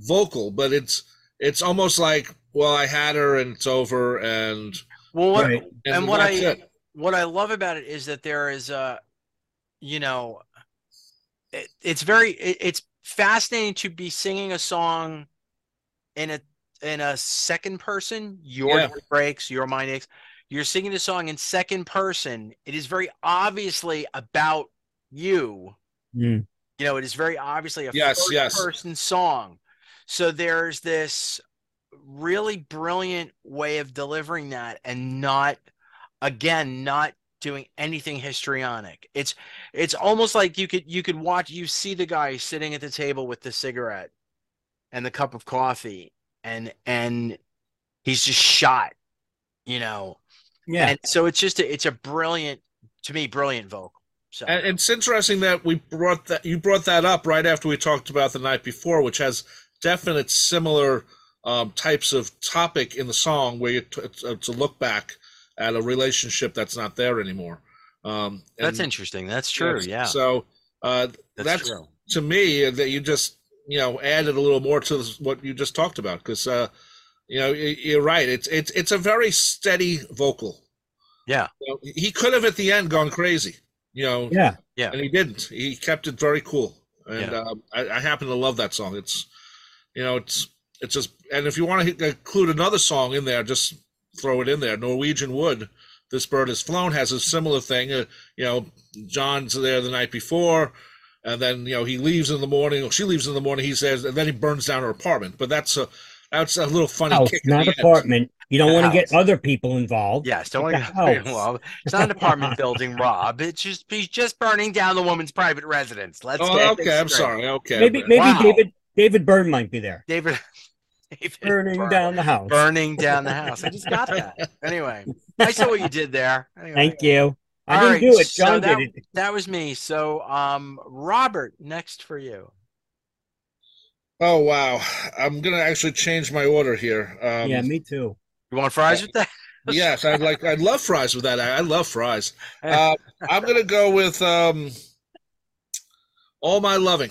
vocal, but it's it's almost like, well, I had her and it's over, and Well, what, Right. and, And what I- it. what I love about it is that there is a, you know, it, it's very it, it's fascinating to be singing a song in a in a second person. Your Yeah. breaks, your mind aches. You're singing the song in second person. It is very obviously about you. Mm. You know, it is very obviously a Yes, first yes. person song. So there's this really brilliant way of delivering that and not again not doing anything histrionic. It's it's almost like you could you could watch you see the guy sitting at the table with the cigarette and the cup of coffee and and he's just shot, you know. Yeah. And so it's just a, it's a brilliant to me brilliant vocal. So And it's interesting that we brought that you brought that up right after we talked about the night before, which has definite similar um, types of topic in the song where you t- it's, it's a look back at a relationship that's not there anymore. Um, that's interesting. That's true. Yeah. So uh, that's, that's true. to me that you just you know added a little more to this, what you just talked about because uh, you know you're right. It's it's it's a very steady vocal. Yeah. You know, he could have at the end gone crazy. You know, Yeah. yeah. and he didn't. He kept it very cool, and Yeah. um, I, I happen to love that song. It's, you know, it's it's just, and if you want to include another song in there, just throw it in there. Norwegian Wood, this bird has flown, has a similar thing. Uh, you know, John's there the night before, and then you know he leaves in the morning. Or she leaves in the morning. He says, and then he burns down her apartment. But that's a that's a little funny House, kick. not the end. apartment. You don't want to get other people involved. Yes, don't It's want to. house. Well, it's not an apartment (laughs) building, Rob. It's just he's just burning down the woman's private residence. Let's Oh, get okay. I'm straight. sorry. Okay. Maybe maybe Wow. David David Byrne might be there. David. (laughs) David Burning Byrne. down the house. burning down the house. I just got that. (laughs) Anyway, I saw what you did there. Anyway, Thank you. I All didn't right, do it. so John that- did it. That was me. So, um, Robert, next for you. Oh wow. I'm gonna actually change my order here. Um, yeah, me too. You want fries with that? (laughs) Yes, I'd like. I'd love fries with that. I, I love fries. (laughs) Uh, I'm gonna go with um, all my loving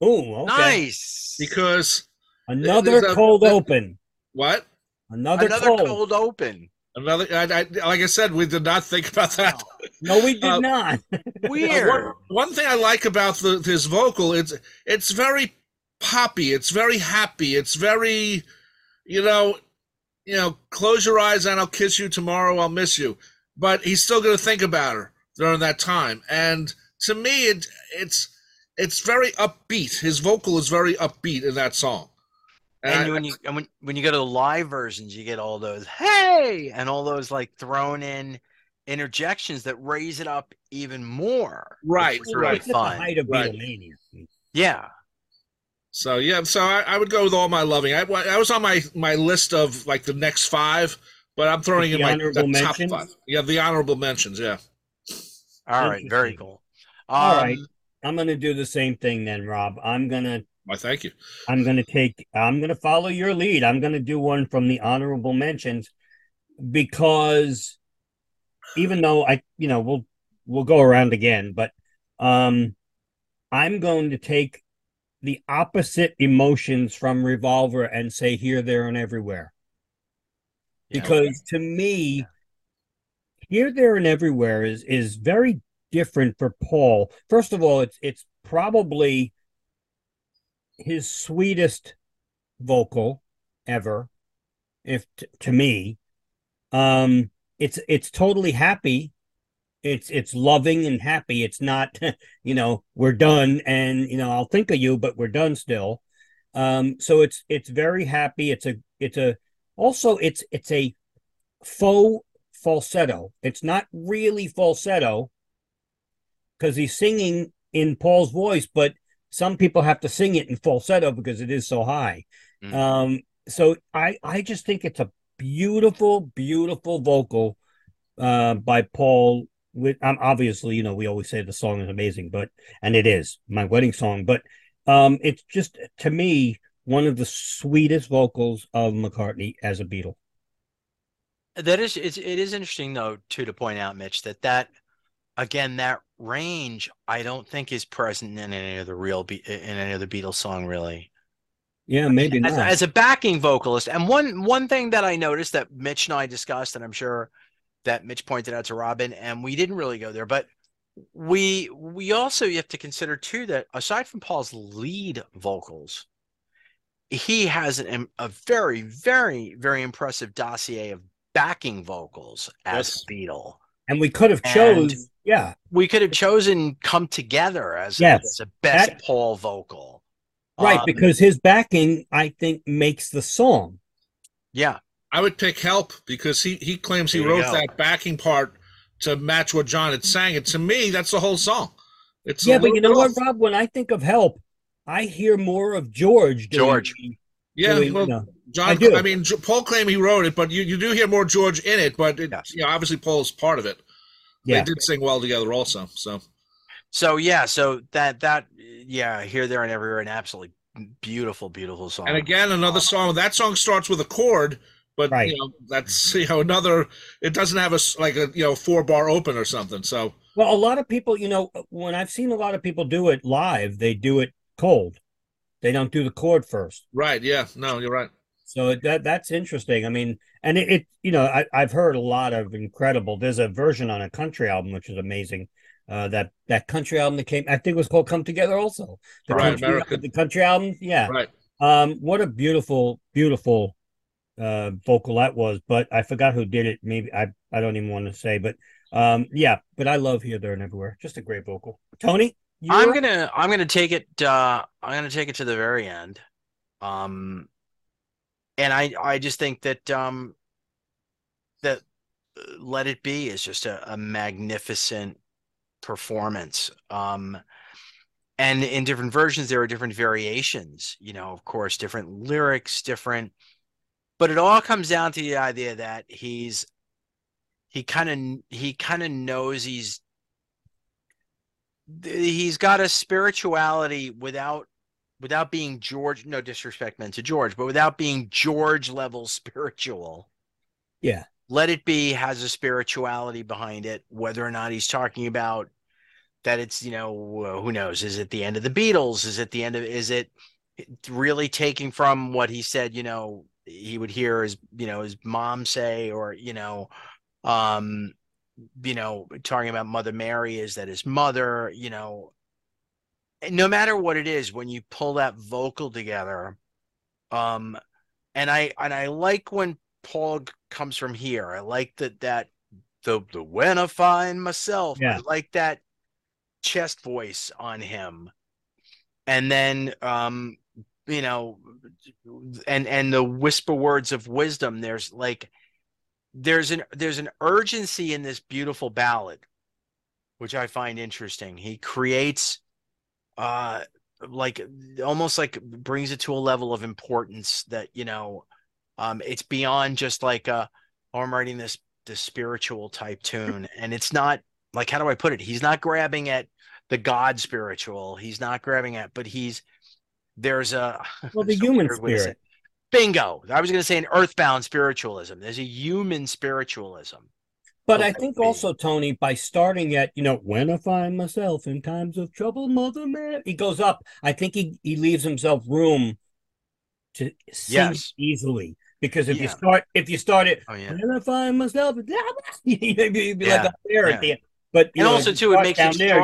Oh, okay. Nice. because Another a- cold open. what? Another, Another cold. cold open. Another. I, I, like I said, we did not think about that. No, (laughs) we did Uh, not. Weird. One, one thing I like about the, his vocal, it's it's very poppy. It's very happy. It's very, you know, you know, close your eyes and I'll kiss you tomorrow. I'll miss you. But he's still going to think about her during that time. And to me, it it's it's very upbeat. His vocal is very upbeat in that song. And and when you and when when you go to the live versions, you get all those hey and all those like thrown in interjections that raise it up even more. which Right, is really the fun. height of Right. Beatlemania. Yeah. So yeah, so I, I would go with all my loving. I, I was on my my list of like the next five, but I'm throwing The in my the top mentions? five. Yeah, the honorable mentions. Yeah. All right. Very cool. All Um, right. I'm gonna do the same thing then, Rob. I'm gonna Why, thank you. I'm gonna take I'm gonna follow your lead. I'm gonna do one from the honorable mentions because even though I you know we'll we'll go around again, but um I'm going to take the opposite emotions from Revolver and say here, there, and everywhere. yeah. Because to me, here, there, and everywhere is is very different for Paul. First of all, it's it's probably his sweetest vocal ever, if t- to me. Um, it's it's totally happy. It's it's loving and happy. It's not, (laughs) you know, we're done and you know, I'll think of you, but we're done still. Um, so it's it's very happy. It's a it's a also it's it's a faux falsetto. It's not really falsetto because he's singing in Paul's voice, but some people have to sing it in falsetto because it is so high. Mhm. Um, so I I just think it's a beautiful, beautiful vocal uh, by Paul. With um, obviously, you know, we always say the song is amazing, but and it is my wedding song. But um, it's just to me one of the sweetest vocals of McCartney as a Beatle. That is, it's, it is interesting though too to point out, Mitch, that that again that range I don't think is present in any of the real be in any of the Beatles song really. Yeah, maybe as, not. as a backing vocalist. And one one thing that I noticed that Mitch and I discussed, and I'm sure that Mitch pointed out to Robin, and we didn't really go there, but we we also you have to consider too that aside from Paul's lead vocals, he has an, a very very very impressive dossier of backing vocals as Yes. Beatle. and we could have And- chose. Yeah, We could have chosen "Come Together" as, Yes, as a best that- Paul vocal, right. Um, because his backing, I think, makes the song. yeah, I would pick Help because he he claims he There wrote go. that backing part to match what John had sang, and to me, that's the whole song. It's yeah, but you know bit what. Rob? When I think of help, I hear more of George. doing George. the- Yeah, doing, well, you know, John. I do. I, mean, Paul claimed he wrote it, but you, you do hear more George in it. But it, Yes. you know, obviously Paul's part of it. Yeah. They did sing well together, also. So So yeah, so that that yeah, here, there, and everywhere, an absolutely beautiful, beautiful song. And again, another song. That song starts with a chord, but Right. you know that's (laughs) you know another. It doesn't have a like a you know four bar open or something. So Well, a lot of people, you know, when I've seen a lot of people do it live, they do it cold. They don't do the chord first. right, yeah, no, you're right. So that that's interesting. I mean, and it, it you know, I, I've heard a lot of incredible. There's a version on a country album which is amazing. Uh, that that country album that came, I think, it was called "Come Together." Also, the Right, country, the country album. Yeah. Right. Um, what a beautiful, beautiful uh vocal that was. But I forgot who did it. Maybe I I don't even want to say. But um, yeah. But I love here, there, and everywhere. Just a great vocal. Tony, you I'm were- gonna I'm gonna take it uh I'm gonna take it to the very end. Um and I I just think that um that uh, Let It Be is just a, a magnificent performance. Um and in different versions there are different variations, you know, of course, different lyrics, different but it all comes down to the idea that he's he kind of he kind of knows he's he's got a spirituality without without being George no disrespect meant to George but without being George level spiritual Yeah. let it be has a spirituality behind it whether or not he's talking about that it's you know who knows is it the end of the Beatles is it the end of is it really taking from what he said you know he would hear his you know his mom say or you know um you know, talking about Mother Mary is that his mother, you know, and no matter what it is, when you pull that vocal together, um, and I and I like when Paul comes from here. I like that that the the when I find myself, Yeah. I like that chest voice on him, and then um, you know, and and the whisper words of wisdom. There's like there's an there's an urgency in this beautiful ballad which i find interesting. He creates uh like almost like brings it to a level of importance that you know um it's beyond just like uh oh, i'm writing this this spiritual type tune. And it's not like how do i put it? He's not grabbing at the god spiritual. He's not grabbing at but he's there's a well the (laughs) human weird way to say spirit. Bingo. I was going to say an earthbound spiritualism. There's a human spiritualism. But I think also, Tony, by starting at, you know, when I find myself in times of trouble, Mother man, he goes up. I think he, he leaves himself room to sing Yes. easily. Because if you start, if you start it, Oh yeah. when I find myself, (laughs) you'd be like up there yeah. at the end. But you And know, also, too, it makes it down there,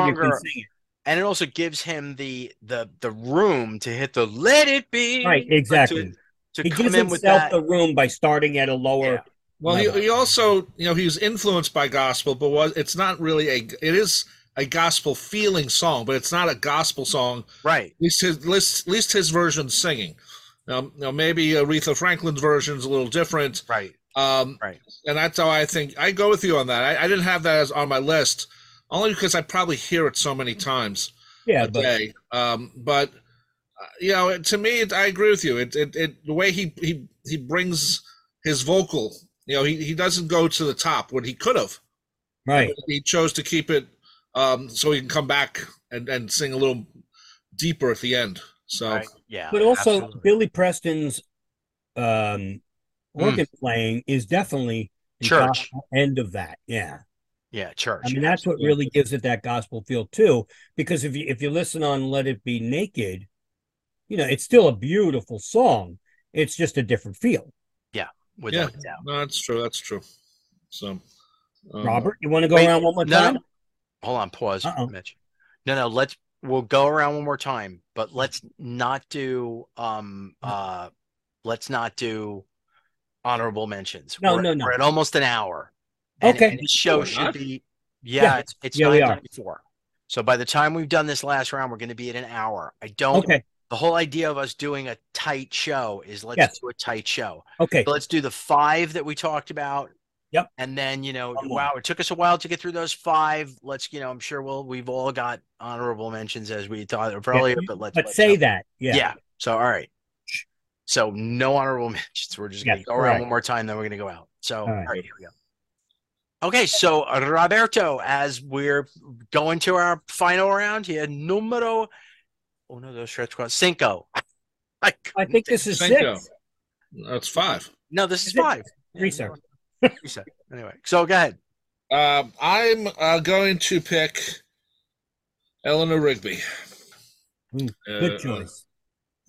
you can stronger. sing it. And it also gives him the the the room to hit the let it be. Right, but to- exactly. To, He come gives in with himself that. the room by starting at a lower. Yeah. Well, he, level. he also, you know, he was influenced by gospel, but was it's not really a. It is a gospel feeling song, but it's not a gospel song. right. At least his, at least, at least his version singing. Now, now maybe Aretha Franklin's version is a little different. Right. Um, Right. And that's how I think I go with you on that. I, I didn't have that as on my list, only because I probably hear it so many times. Yeah, a but day. Um, but uh, you know, to me, it, I agree with you. It, it, it, the way he he he brings his vocal, you know, he, he doesn't go to the top when he could have. right. He chose to keep it um, so he can come back and, and sing a little deeper at the end. So Right. Yeah. But also absolutely. Billy Preston's um organ playing is definitely the Church. end of that. Yeah. Yeah, church. I mean, that's what really gives it that gospel feel too. Because if you if you listen on Let It Be Naked, you know, it's still a beautiful song. It's just a different feel. Yeah, without a doubt. no, that's true. That's true. So, um, Robert, you want to go wait, around one more no, time? no. Hold on, pause, Uh-oh. Mitch. No, no, let's we'll go around one more time, but let's not do um uh let's not do honorable mentions. No, we're, no, no. We're at almost an hour. And, Okay. and this show should not? be yeah, Yeah. it's it's Yeah, we 994. So by the time we've done this last round, we're going to be at an hour. I don't Okay. the whole idea of us doing a tight show is let's Yes. do a tight show. Okay. So let's do the five that we talked about. Yep. And then, you know, One more. wow, it took us a while to get through those five. Let's, you know, I'm sure we'll we've all got honorable mentions as we thought earlier, but let's But let's say not- that. Yeah. Yeah. So all right. So no honorable (laughs) mentions. We're just gonna Yes, go around one more time, then we're gonna go out. So all right. right, here we go. Okay, so Roberto, as we're going to our final round here, numero uno, dos, tres, cuatro, cinco. (laughs) I, I think this is Cinco. six. that's five. no, this is Is it? five. Research. (laughs) Reset. Anyway, so go ahead. Um, I'm uh, going to pick Eleanor Rigby. Hmm, Uh, Good choice.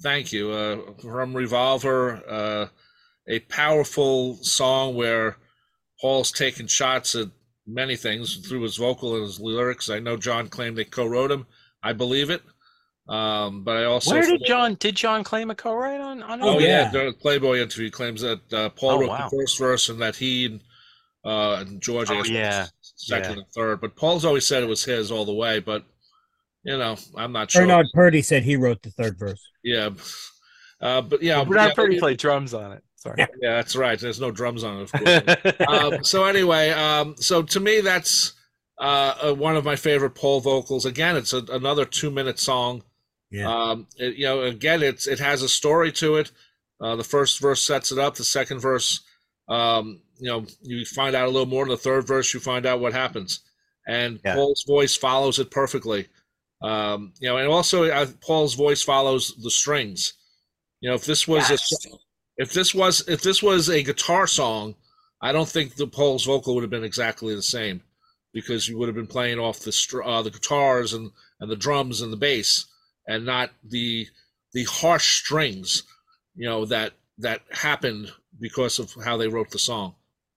Thank you. Uh, from Revolver, uh, a powerful song where Paul's taking shots at many things through his vocal and his lyrics. I know John claimed they co-wrote him. I believe it. Um, but I also Where did John did John claim a co-write on on Oh, Oh yeah, yeah. the Playboy interview claims that uh, Paul Oh, wrote wow. the first verse and that he and, uh, and George Oh, yeah. second Yeah. and third. But Paul's always said it was his all the way. But you know, I'm not sure. Bernard Purdie said he wrote the third verse. Yeah, uh, but yeah, We're not yeah, pretty yeah, play drums on it. Sorry. (laughs) yeah, that's right. There's no drums on it, of course. (laughs) um, so anyway, um, so to me, that's uh, uh, one of my favorite Paul vocals. Again, it's a, another two-minute song. Yeah. Um, it- you know, again, it's it has a story to it. Uh, the first verse sets it up. The second verse, um, you know, you find out a little more. In the third verse, you find out what happens, and Yeah. Paul's voice follows it perfectly. Um, you know, and also uh, Paul's voice follows the strings. You know, if this was Yes. a if this was if this was a guitar song, I don't think the Paul's vocal would have been exactly the same because you would have been playing off the uh, the guitars and and the drums and the bass and not the the harsh strings, you know that that happened because of how they wrote the song.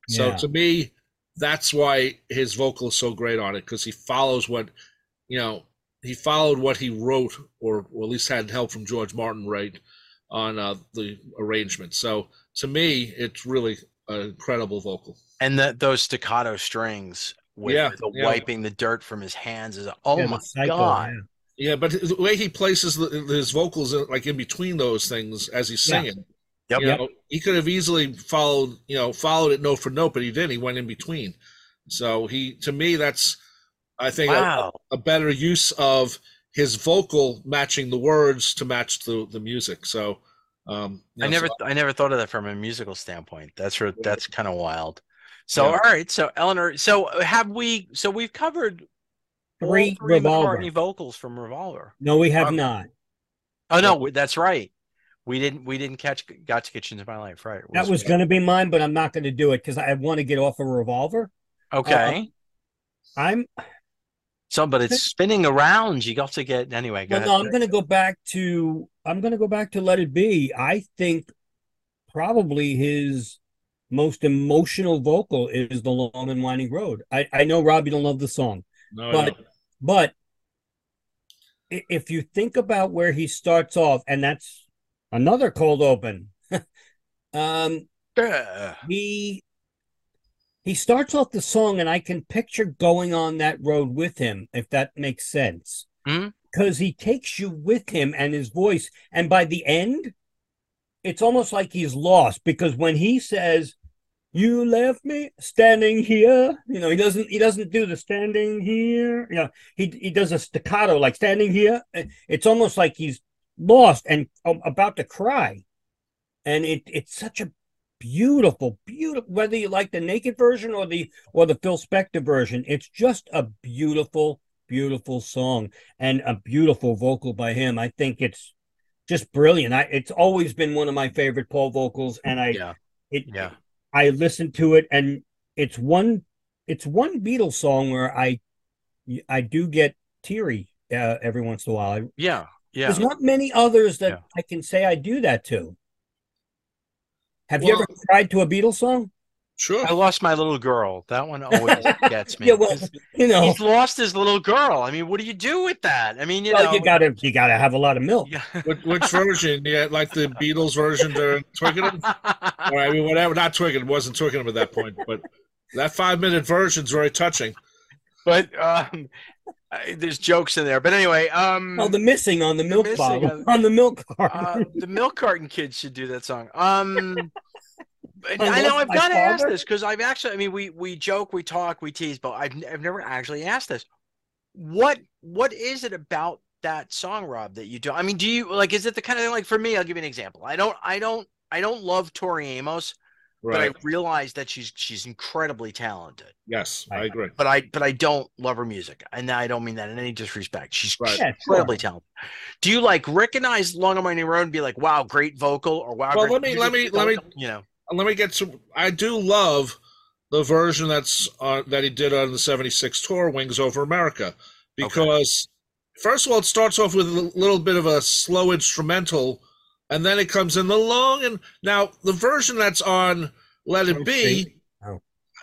So Yeah. to me, that's why his vocal is so great on it because he follows what you know he followed what he wrote or, or at least had help from George Martin write on uh, the arrangement. So to me, it's really an incredible vocal. and that those staccato strings with Yeah, the yeah. wiping the dirt from his hands is oh Yeah, my cycle, god. yeah. Yeah, but the way he places the, his vocals uh, like in between those things as he's Yeah. singing, Yep. you know, he could have easily followed, you know, followed it note for note, but he didn't. He went in between. So he, to me, that's I think a- a, better use of his vocal matching the words to match the the music. So um, you I never so- I never thought of that from a musical standpoint. That's re- that's kind of wild. So Yeah. all right, so Eleanor, so have we so we've covered all Three three Revolver. McCartney vocals from Revolver. No, we have Um, not. Oh no, that's right. We didn't we didn't catch got to Get You Into My Life, right? That was going to be mine, but I'm not going to do it because I want to get off a revolver. Okay. I'm so but it's spinning around. You got to get anyway, go well, ahead. no, I'm going to go back to I'm going to go back to Let It Be. I think probably his most emotional vocal is the Long and Winding Road. I I know Rob, you don't love the song, no, but don't. but if you think about where he starts off, and that's another cold open. (laughs) um, Yeah. he he starts off the song and i can picture going on that road with him if that makes sense Mhm. because he takes you with him and his voice and by the end it's almost like he's lost because when he says You left me standing here. You know, he doesn't he doesn't do the standing here. You know, he he does a staccato like standing here. It's almost like he's lost and um, about to cry. And it it's such a beautiful, beautiful whether you like the naked version or the or the Phil Spector version, it's just a beautiful, beautiful song and a beautiful vocal by him. I think it's just brilliant. I it's always been one of my favorite Paul vocals, and I Yeah. it Yeah. I listen to it, and it's one it's one Beatles song where I I do get teary uh, every once in a while. I, Yeah. Yeah. There's not many others that Yeah. I can say I do that to. Have you Well- ever cried to a Beatles song? Sure. I lost my little girl. That one always (laughs) gets me. Yeah, well, 'Cause you know, He's lost his little girl. I mean, what do you do with that? I mean, you well, know, you gotta you gotta have a lot of milk. Yeah. Which, which version? Yeah, like the Beatles version during Twickenham? Or, I mean, whatever. Not Twickenham. Wasn't Twickenham at that point, but that five minute version's very touching. but um, I- there's jokes in there. But anyway, um, Oh, the missing on the milk missing bottle (laughs) on- the milk uh, carton. the milk carton kids should do that song. Um, (laughs) I I know I've got to ask this because I've actually, I mean, we we joke, we talk, we tease, but I've I've never actually asked this. What what is it about that song, Rob, that you do? I mean, do you like? Is it the kind of thing like for me? I'll give you an example. I don't I don't I don't love Tori Amos, Right. but I realize that she's she's incredibly talented. yes, I agree. But I but I don't love her music, and I don't mean that in any disrespect. She's Right. Yeah, sure. incredibly talented. Do you like recognize Long and Winding Road and be like, wow, great vocal, or wow? Well, great let me- let me- let me- you know. let me get to. I do love the version that's uh, that he did on the '76 tour, "Wings Over America," because first of all, it starts off with a little bit of a slow instrumental, and then it comes in the long. And now the version that's on "Let It Be," Oh.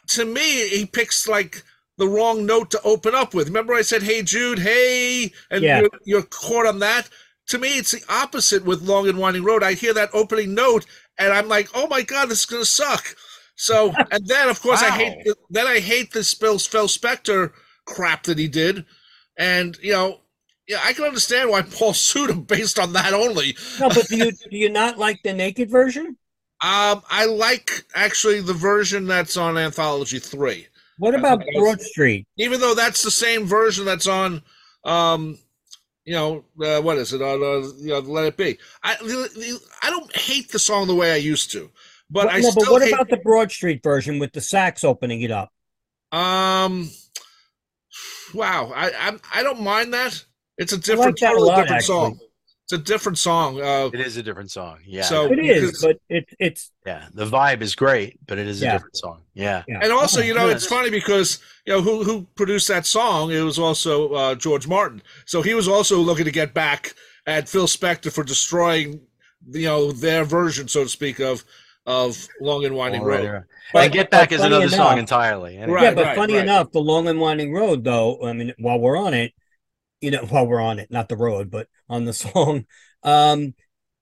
to me, he picks like the wrong note to open up with. Remember, I said, "Hey Jude, hey," and Yeah. you're, you're caught on that. To me, it's the opposite with "Long and Winding Road." I hear that opening note, and I'm like, "Oh my god, this is gonna suck." So, (laughs) and then of course I hate Wow. the, then I hate this Phil Phil Spector crap that he did, and you know, yeah, I can understand why Paul sued him based on that only. No, but do you do you not like the naked version? Um, I like actually the version that's on Anthology Three, What about think Broad Street? even though that's the same version that's on, um, you know, uh, what is it on? Uh, you know, Let It Be. I I don't hate the song the way I used to, but What- I no, still but what hate. about the Broad Street version with the sax opening it up? Um. Wow, I I, I don't mind that. It's a different, that a totally lot, different actually. song. It's a different song. Uh, It is a different song. Yeah. So- It is, because- but it it's yeah. The vibe is great, but it is a different song. Yeah. yeah. and also, Oh, you know, good. it's funny because you know who who produced that song. It was also uh, George Martin. So he was also looking to get back at Phil Spector for destroying, you know, their version, so to speak, of of Long and Winding All right, Road. all right. But- and Get Back is funny another song entirely. Anyway. Right, yeah, but right, funny right. enough, the long and winding road, though. I mean, while we're on it, you know, (laughs) while we're on it, not the road, but on the (laughs) song, um,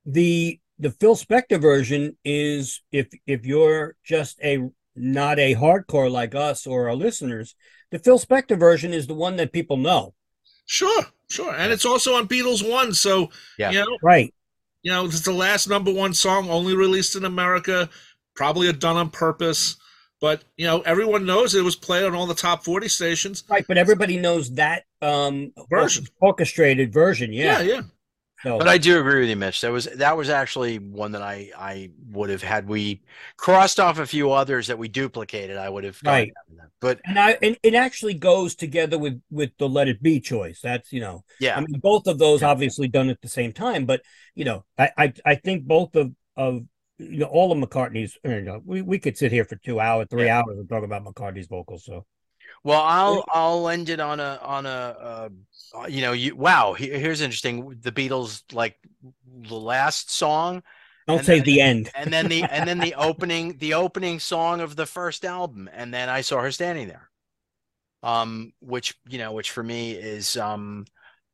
the the Phil Spector version is if if you're just a not a hardcore like us or our listeners, the Phil Spector version is the one that people know, Sure, sure, and it's also on Beatles One. So Yeah. you know, right? you know, it's the last number one song only released in America, probably a done on purpose. But you know, everyone knows it was played on all the top forty stations. Right, but everybody knows that um Version. orchestrated version. Yeah, Yeah, yeah. So, But I do agree with you, Mitch. That was that was actually one that I I would have had we crossed off a few others that we duplicated. I would have Right. that. But and I and it actually goes together with with the Let It Be choice. That's you know. yeah, I mean, both of those Yeah. obviously done at the same time, but you know, I I, I think both of of you know all of McCartney's. You know, we we could sit here for two hours, three Yeah. hours, and talk about McCartney's vocals. So Well, I'll I'll end it on a on a uh, uh, you know you wow here's interesting the Beatles like the last song don't And say then- the end. and then the and then the (laughs) opening the opening song of the first album and then I saw her standing there um which you know which for me is um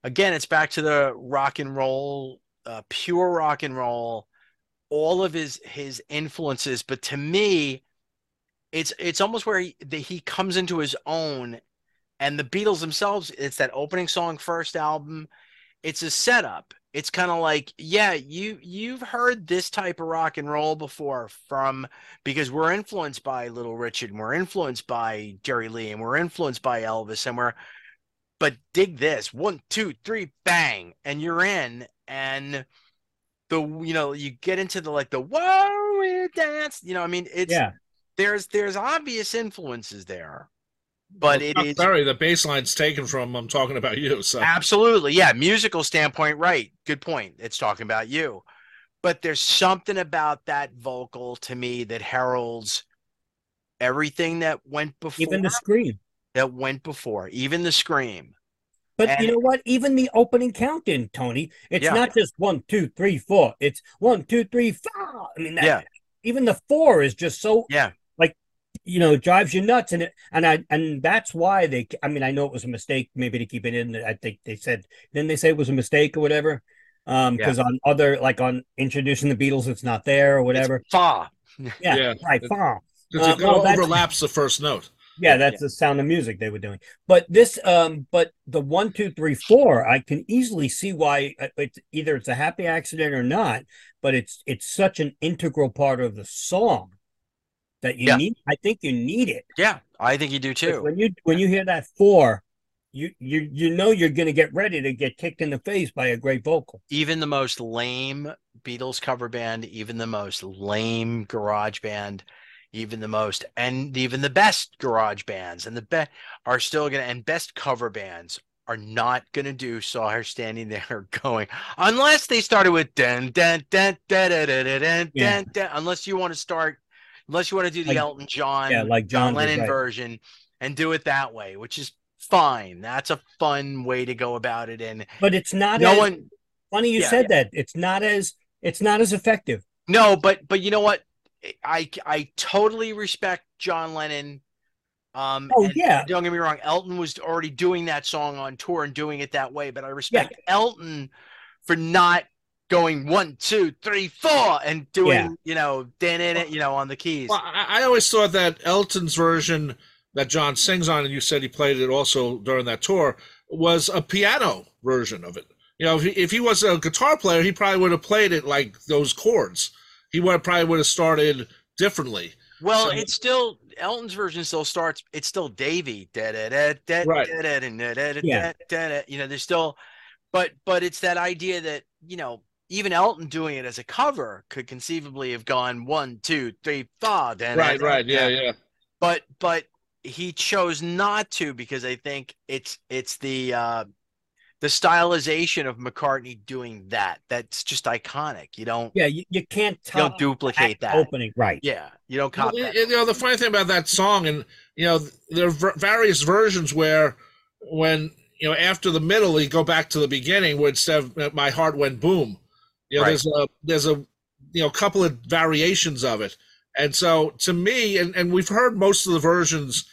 again it's back to the rock and roll uh, pure rock and roll all of his his influences but to me it's it's almost where he the, he comes into his own and the Beatles themselves it's that opening song first album it's a setup it's kind of like yeah you you've heard this type of rock and roll before from because we're influenced by little richard and we're influenced by jerry lee and we're influenced by elvis and we're but dig this one two three bang and you're in and the you know you get into the like the whoa dance you know i mean it's Yeah. There's there's obvious influences there but it Chuck is Berry, the bass line's taken from I'm talking about you. So Absolutely. Yeah. Musical standpoint, right. Good point. It's talking about you. But there's something about that vocal to me that heralds everything that went before. Even the scream. that went before, even the scream. But And- you know what? Even the opening count-in, Tony, it's Yeah. not just one, two, three, four. It's one, two, three, four. I mean, that, Yeah. even the four is just so Yeah. You know drives you nuts, and it, and I and that's why they. I mean, I know it was a mistake maybe to keep it in. I think they said then they say it was a mistake or whatever. Um, because on other like on introducing the Beatles, it's not there or whatever. It's fa. yeah, Yeah. right. It- Far. because Uh, it well, overlaps the first note. Yeah, that's the sound of music they were doing. But this, um, but the one, two, three, four, I can easily see why uh, it's either it's a happy accident or not. But it's it's such an integral part of the song that you yeah. need. I think you need it. Yeah, I think you do too. When you when you hear that four, you you you know you're going to get ready to get kicked in the face by a great vocal. Even the most lame Beatles cover band, even the most lame garage band, even the most and even the best garage bands and the best are still going to and best cover bands are not going to do saw her standing there (laughs) going unless they started with den den den den den den, den, unless you want to start unless you want to do the Like- Elton John yeah, like John John Lennon right. version and do it that way, which is fine. That's a fun way to go about it. And But it's not no as one funny you yeah, said that. It's not as it's not as effective. No, but but you know what? I I totally respect John Lennon. Um, Oh, and yeah. Don't get me wrong. Elton was already doing that song on tour and doing it that way, but I respect Elton for not going one, two, three, four, and doing Yeah. you know, then in it, you know, on the keys. Well, I, I always thought that Elton's version that John sings on, and you said he played it also during that tour, was a piano version of it. You know, if he, if he was a guitar player, he probably would have played it like those chords. He would probably would have started differently. Well, So- it's still Elton's version still starts. It's still Davy. Da, da, da, da, Right. da, da, da, da, da, da, Yeah. da, da. You know, there's still, but but it's that idea that you know even Elton doing it as a cover could conceivably have gone one, two, three, four. da, da, Right, da, right, yeah, da. yeah. But but he chose not to because I think it's it's the uh the stylization of McCartney doing that. That's just iconic. You don't Yeah, you, you can't you don't duplicate that that. opening right. Yeah, you don't copy that. you know, the funny thing about that song, and you know, there are v- various versions where, when you know, after the middle, you go back to the beginning, where instead of "My Heart Went Boom," you know, Right. there's a there's a you know couple of variations of it, and so to me, and and we've heard most of the versions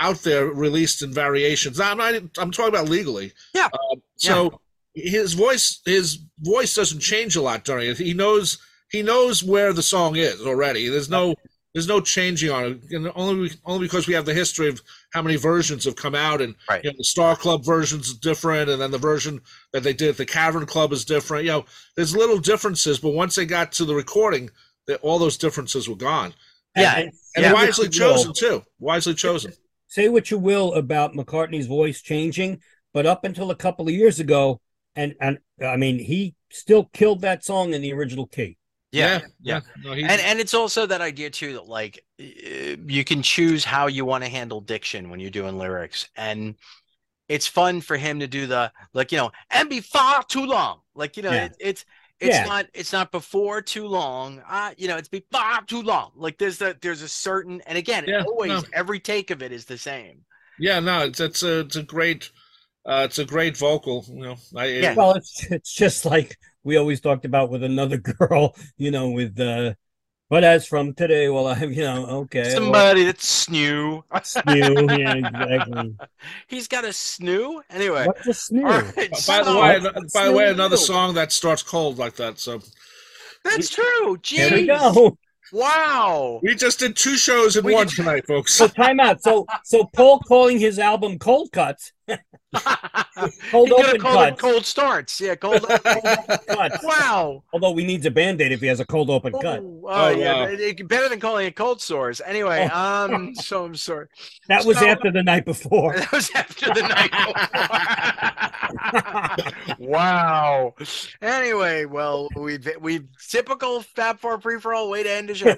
out there released in variations. Now, I'm not. I'm talking about legally. Yeah. Um, so his voice his voice doesn't change a lot during it. He knows he knows where the song is already. There's no there's no changing on it. And only only because we have the history of how many versions have come out, and Right. you know, the Star Club version's different, and then the version that they did at the Cavern Club is different. You know, there's little differences, but once they got to the recording, that all those differences were gone. Yeah, and, And Yeah. wisely Say what you will- chosen too. Wisely chosen. Say what you will about McCartney's voice changing, but up until a couple of years ago, and and I mean, he still killed that song in the original key. Yeah, yeah. No, and and it's also that idea too that like uh, you can choose how you want to handle diction when you're doing lyrics and it's fun for him to do the like you know and be far too long like you know Yeah. it, it's it's Yeah. not it's not before too long uh you know it's be far too long like there's a there's a certain and again Yeah, always no. every take of it is the same yeah, no, it's it's a it's a great uh, it's a great vocal. You know, I, Yeah. Well, it's it's just like we always talked about with another (laughs) girl, you know, with uh but as from today, well, I you know, okay, well, somebody that's snoo snoo, yeah, (laughs) exactly. he's got a snoo anyway What's a snoo? All right, By the way, What's by the way, another song that starts cold like that. So that's true There we go. wow we just did two shows in We one did- tonight, folks. So time out. So so Paul calling his album Cold Cuts (laughs) Cold He could have open called it cuts. cold starts. Yeah, cold. (laughs) cuts. wow. Although he needs a band-aid if he has a cold open cut. Oh, Oh, yeah, wow. it- it- better than calling it cold sores. Anyway, Oh. um, (laughs) so I'm sorry. That was So- after the night before. That was after the night before. wow. Anyway, well, we've we've typical Fab 4 Free 4 All way to end the show.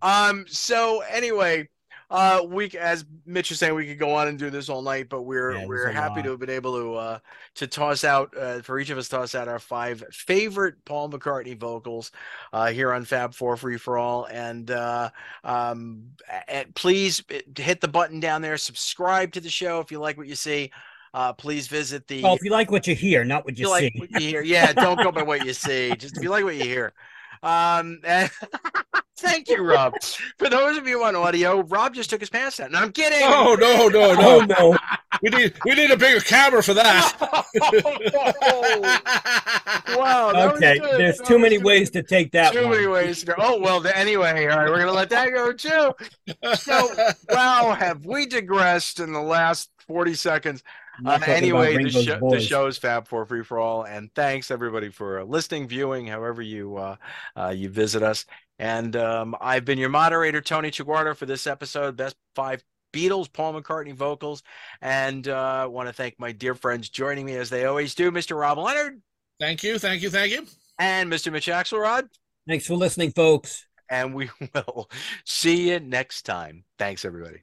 Um. So anyway, uh, we as Mitch is saying, we could go on and do this all night, but we're Yeah, we're happy lot. to have been able to uh to toss out uh, for each of us toss out our five favorite Paul McCartney vocals uh here on Fab 4 Free 4 All, and uh um and please uh, hit the button down there, subscribe to the show if you like what you see. Uh, please visit the Well, if you like what you hear, not what you, you like see. what you hear. Yeah, don't go by what you (laughs) see. Just if you like what you hear. Um, and- (laughs) thank you, Rob. For those of you on audio, Rob just took his pants down. No, I'm kidding. Oh no, no, no! no! (laughs) We need we need a bigger camera for that. (laughs) wow. that was Okay, good. there's That too was many good. ways to take that Too one. many ways to go. Oh well. Anyway, all right, we're gonna let that go too. So, wow, have we digressed in the last forty seconds? I'm Uh, not talking about anyway, the, show, the voice. show's Fab Four Free for All, and thanks everybody for uh, listening, viewing, however you uh, uh, you visit us. And um, I've been your moderator, Tony Traguardo, for this episode. Best five Beatles, Paul McCartney vocals, and uh, want to thank my dear friends joining me as they always do, Mr. Rob Leonard thank you, thank you, thank you. and Mr. Mitch Axelrod. Thanks for listening, folks. And we (laughs) will see you next time. Thanks, everybody.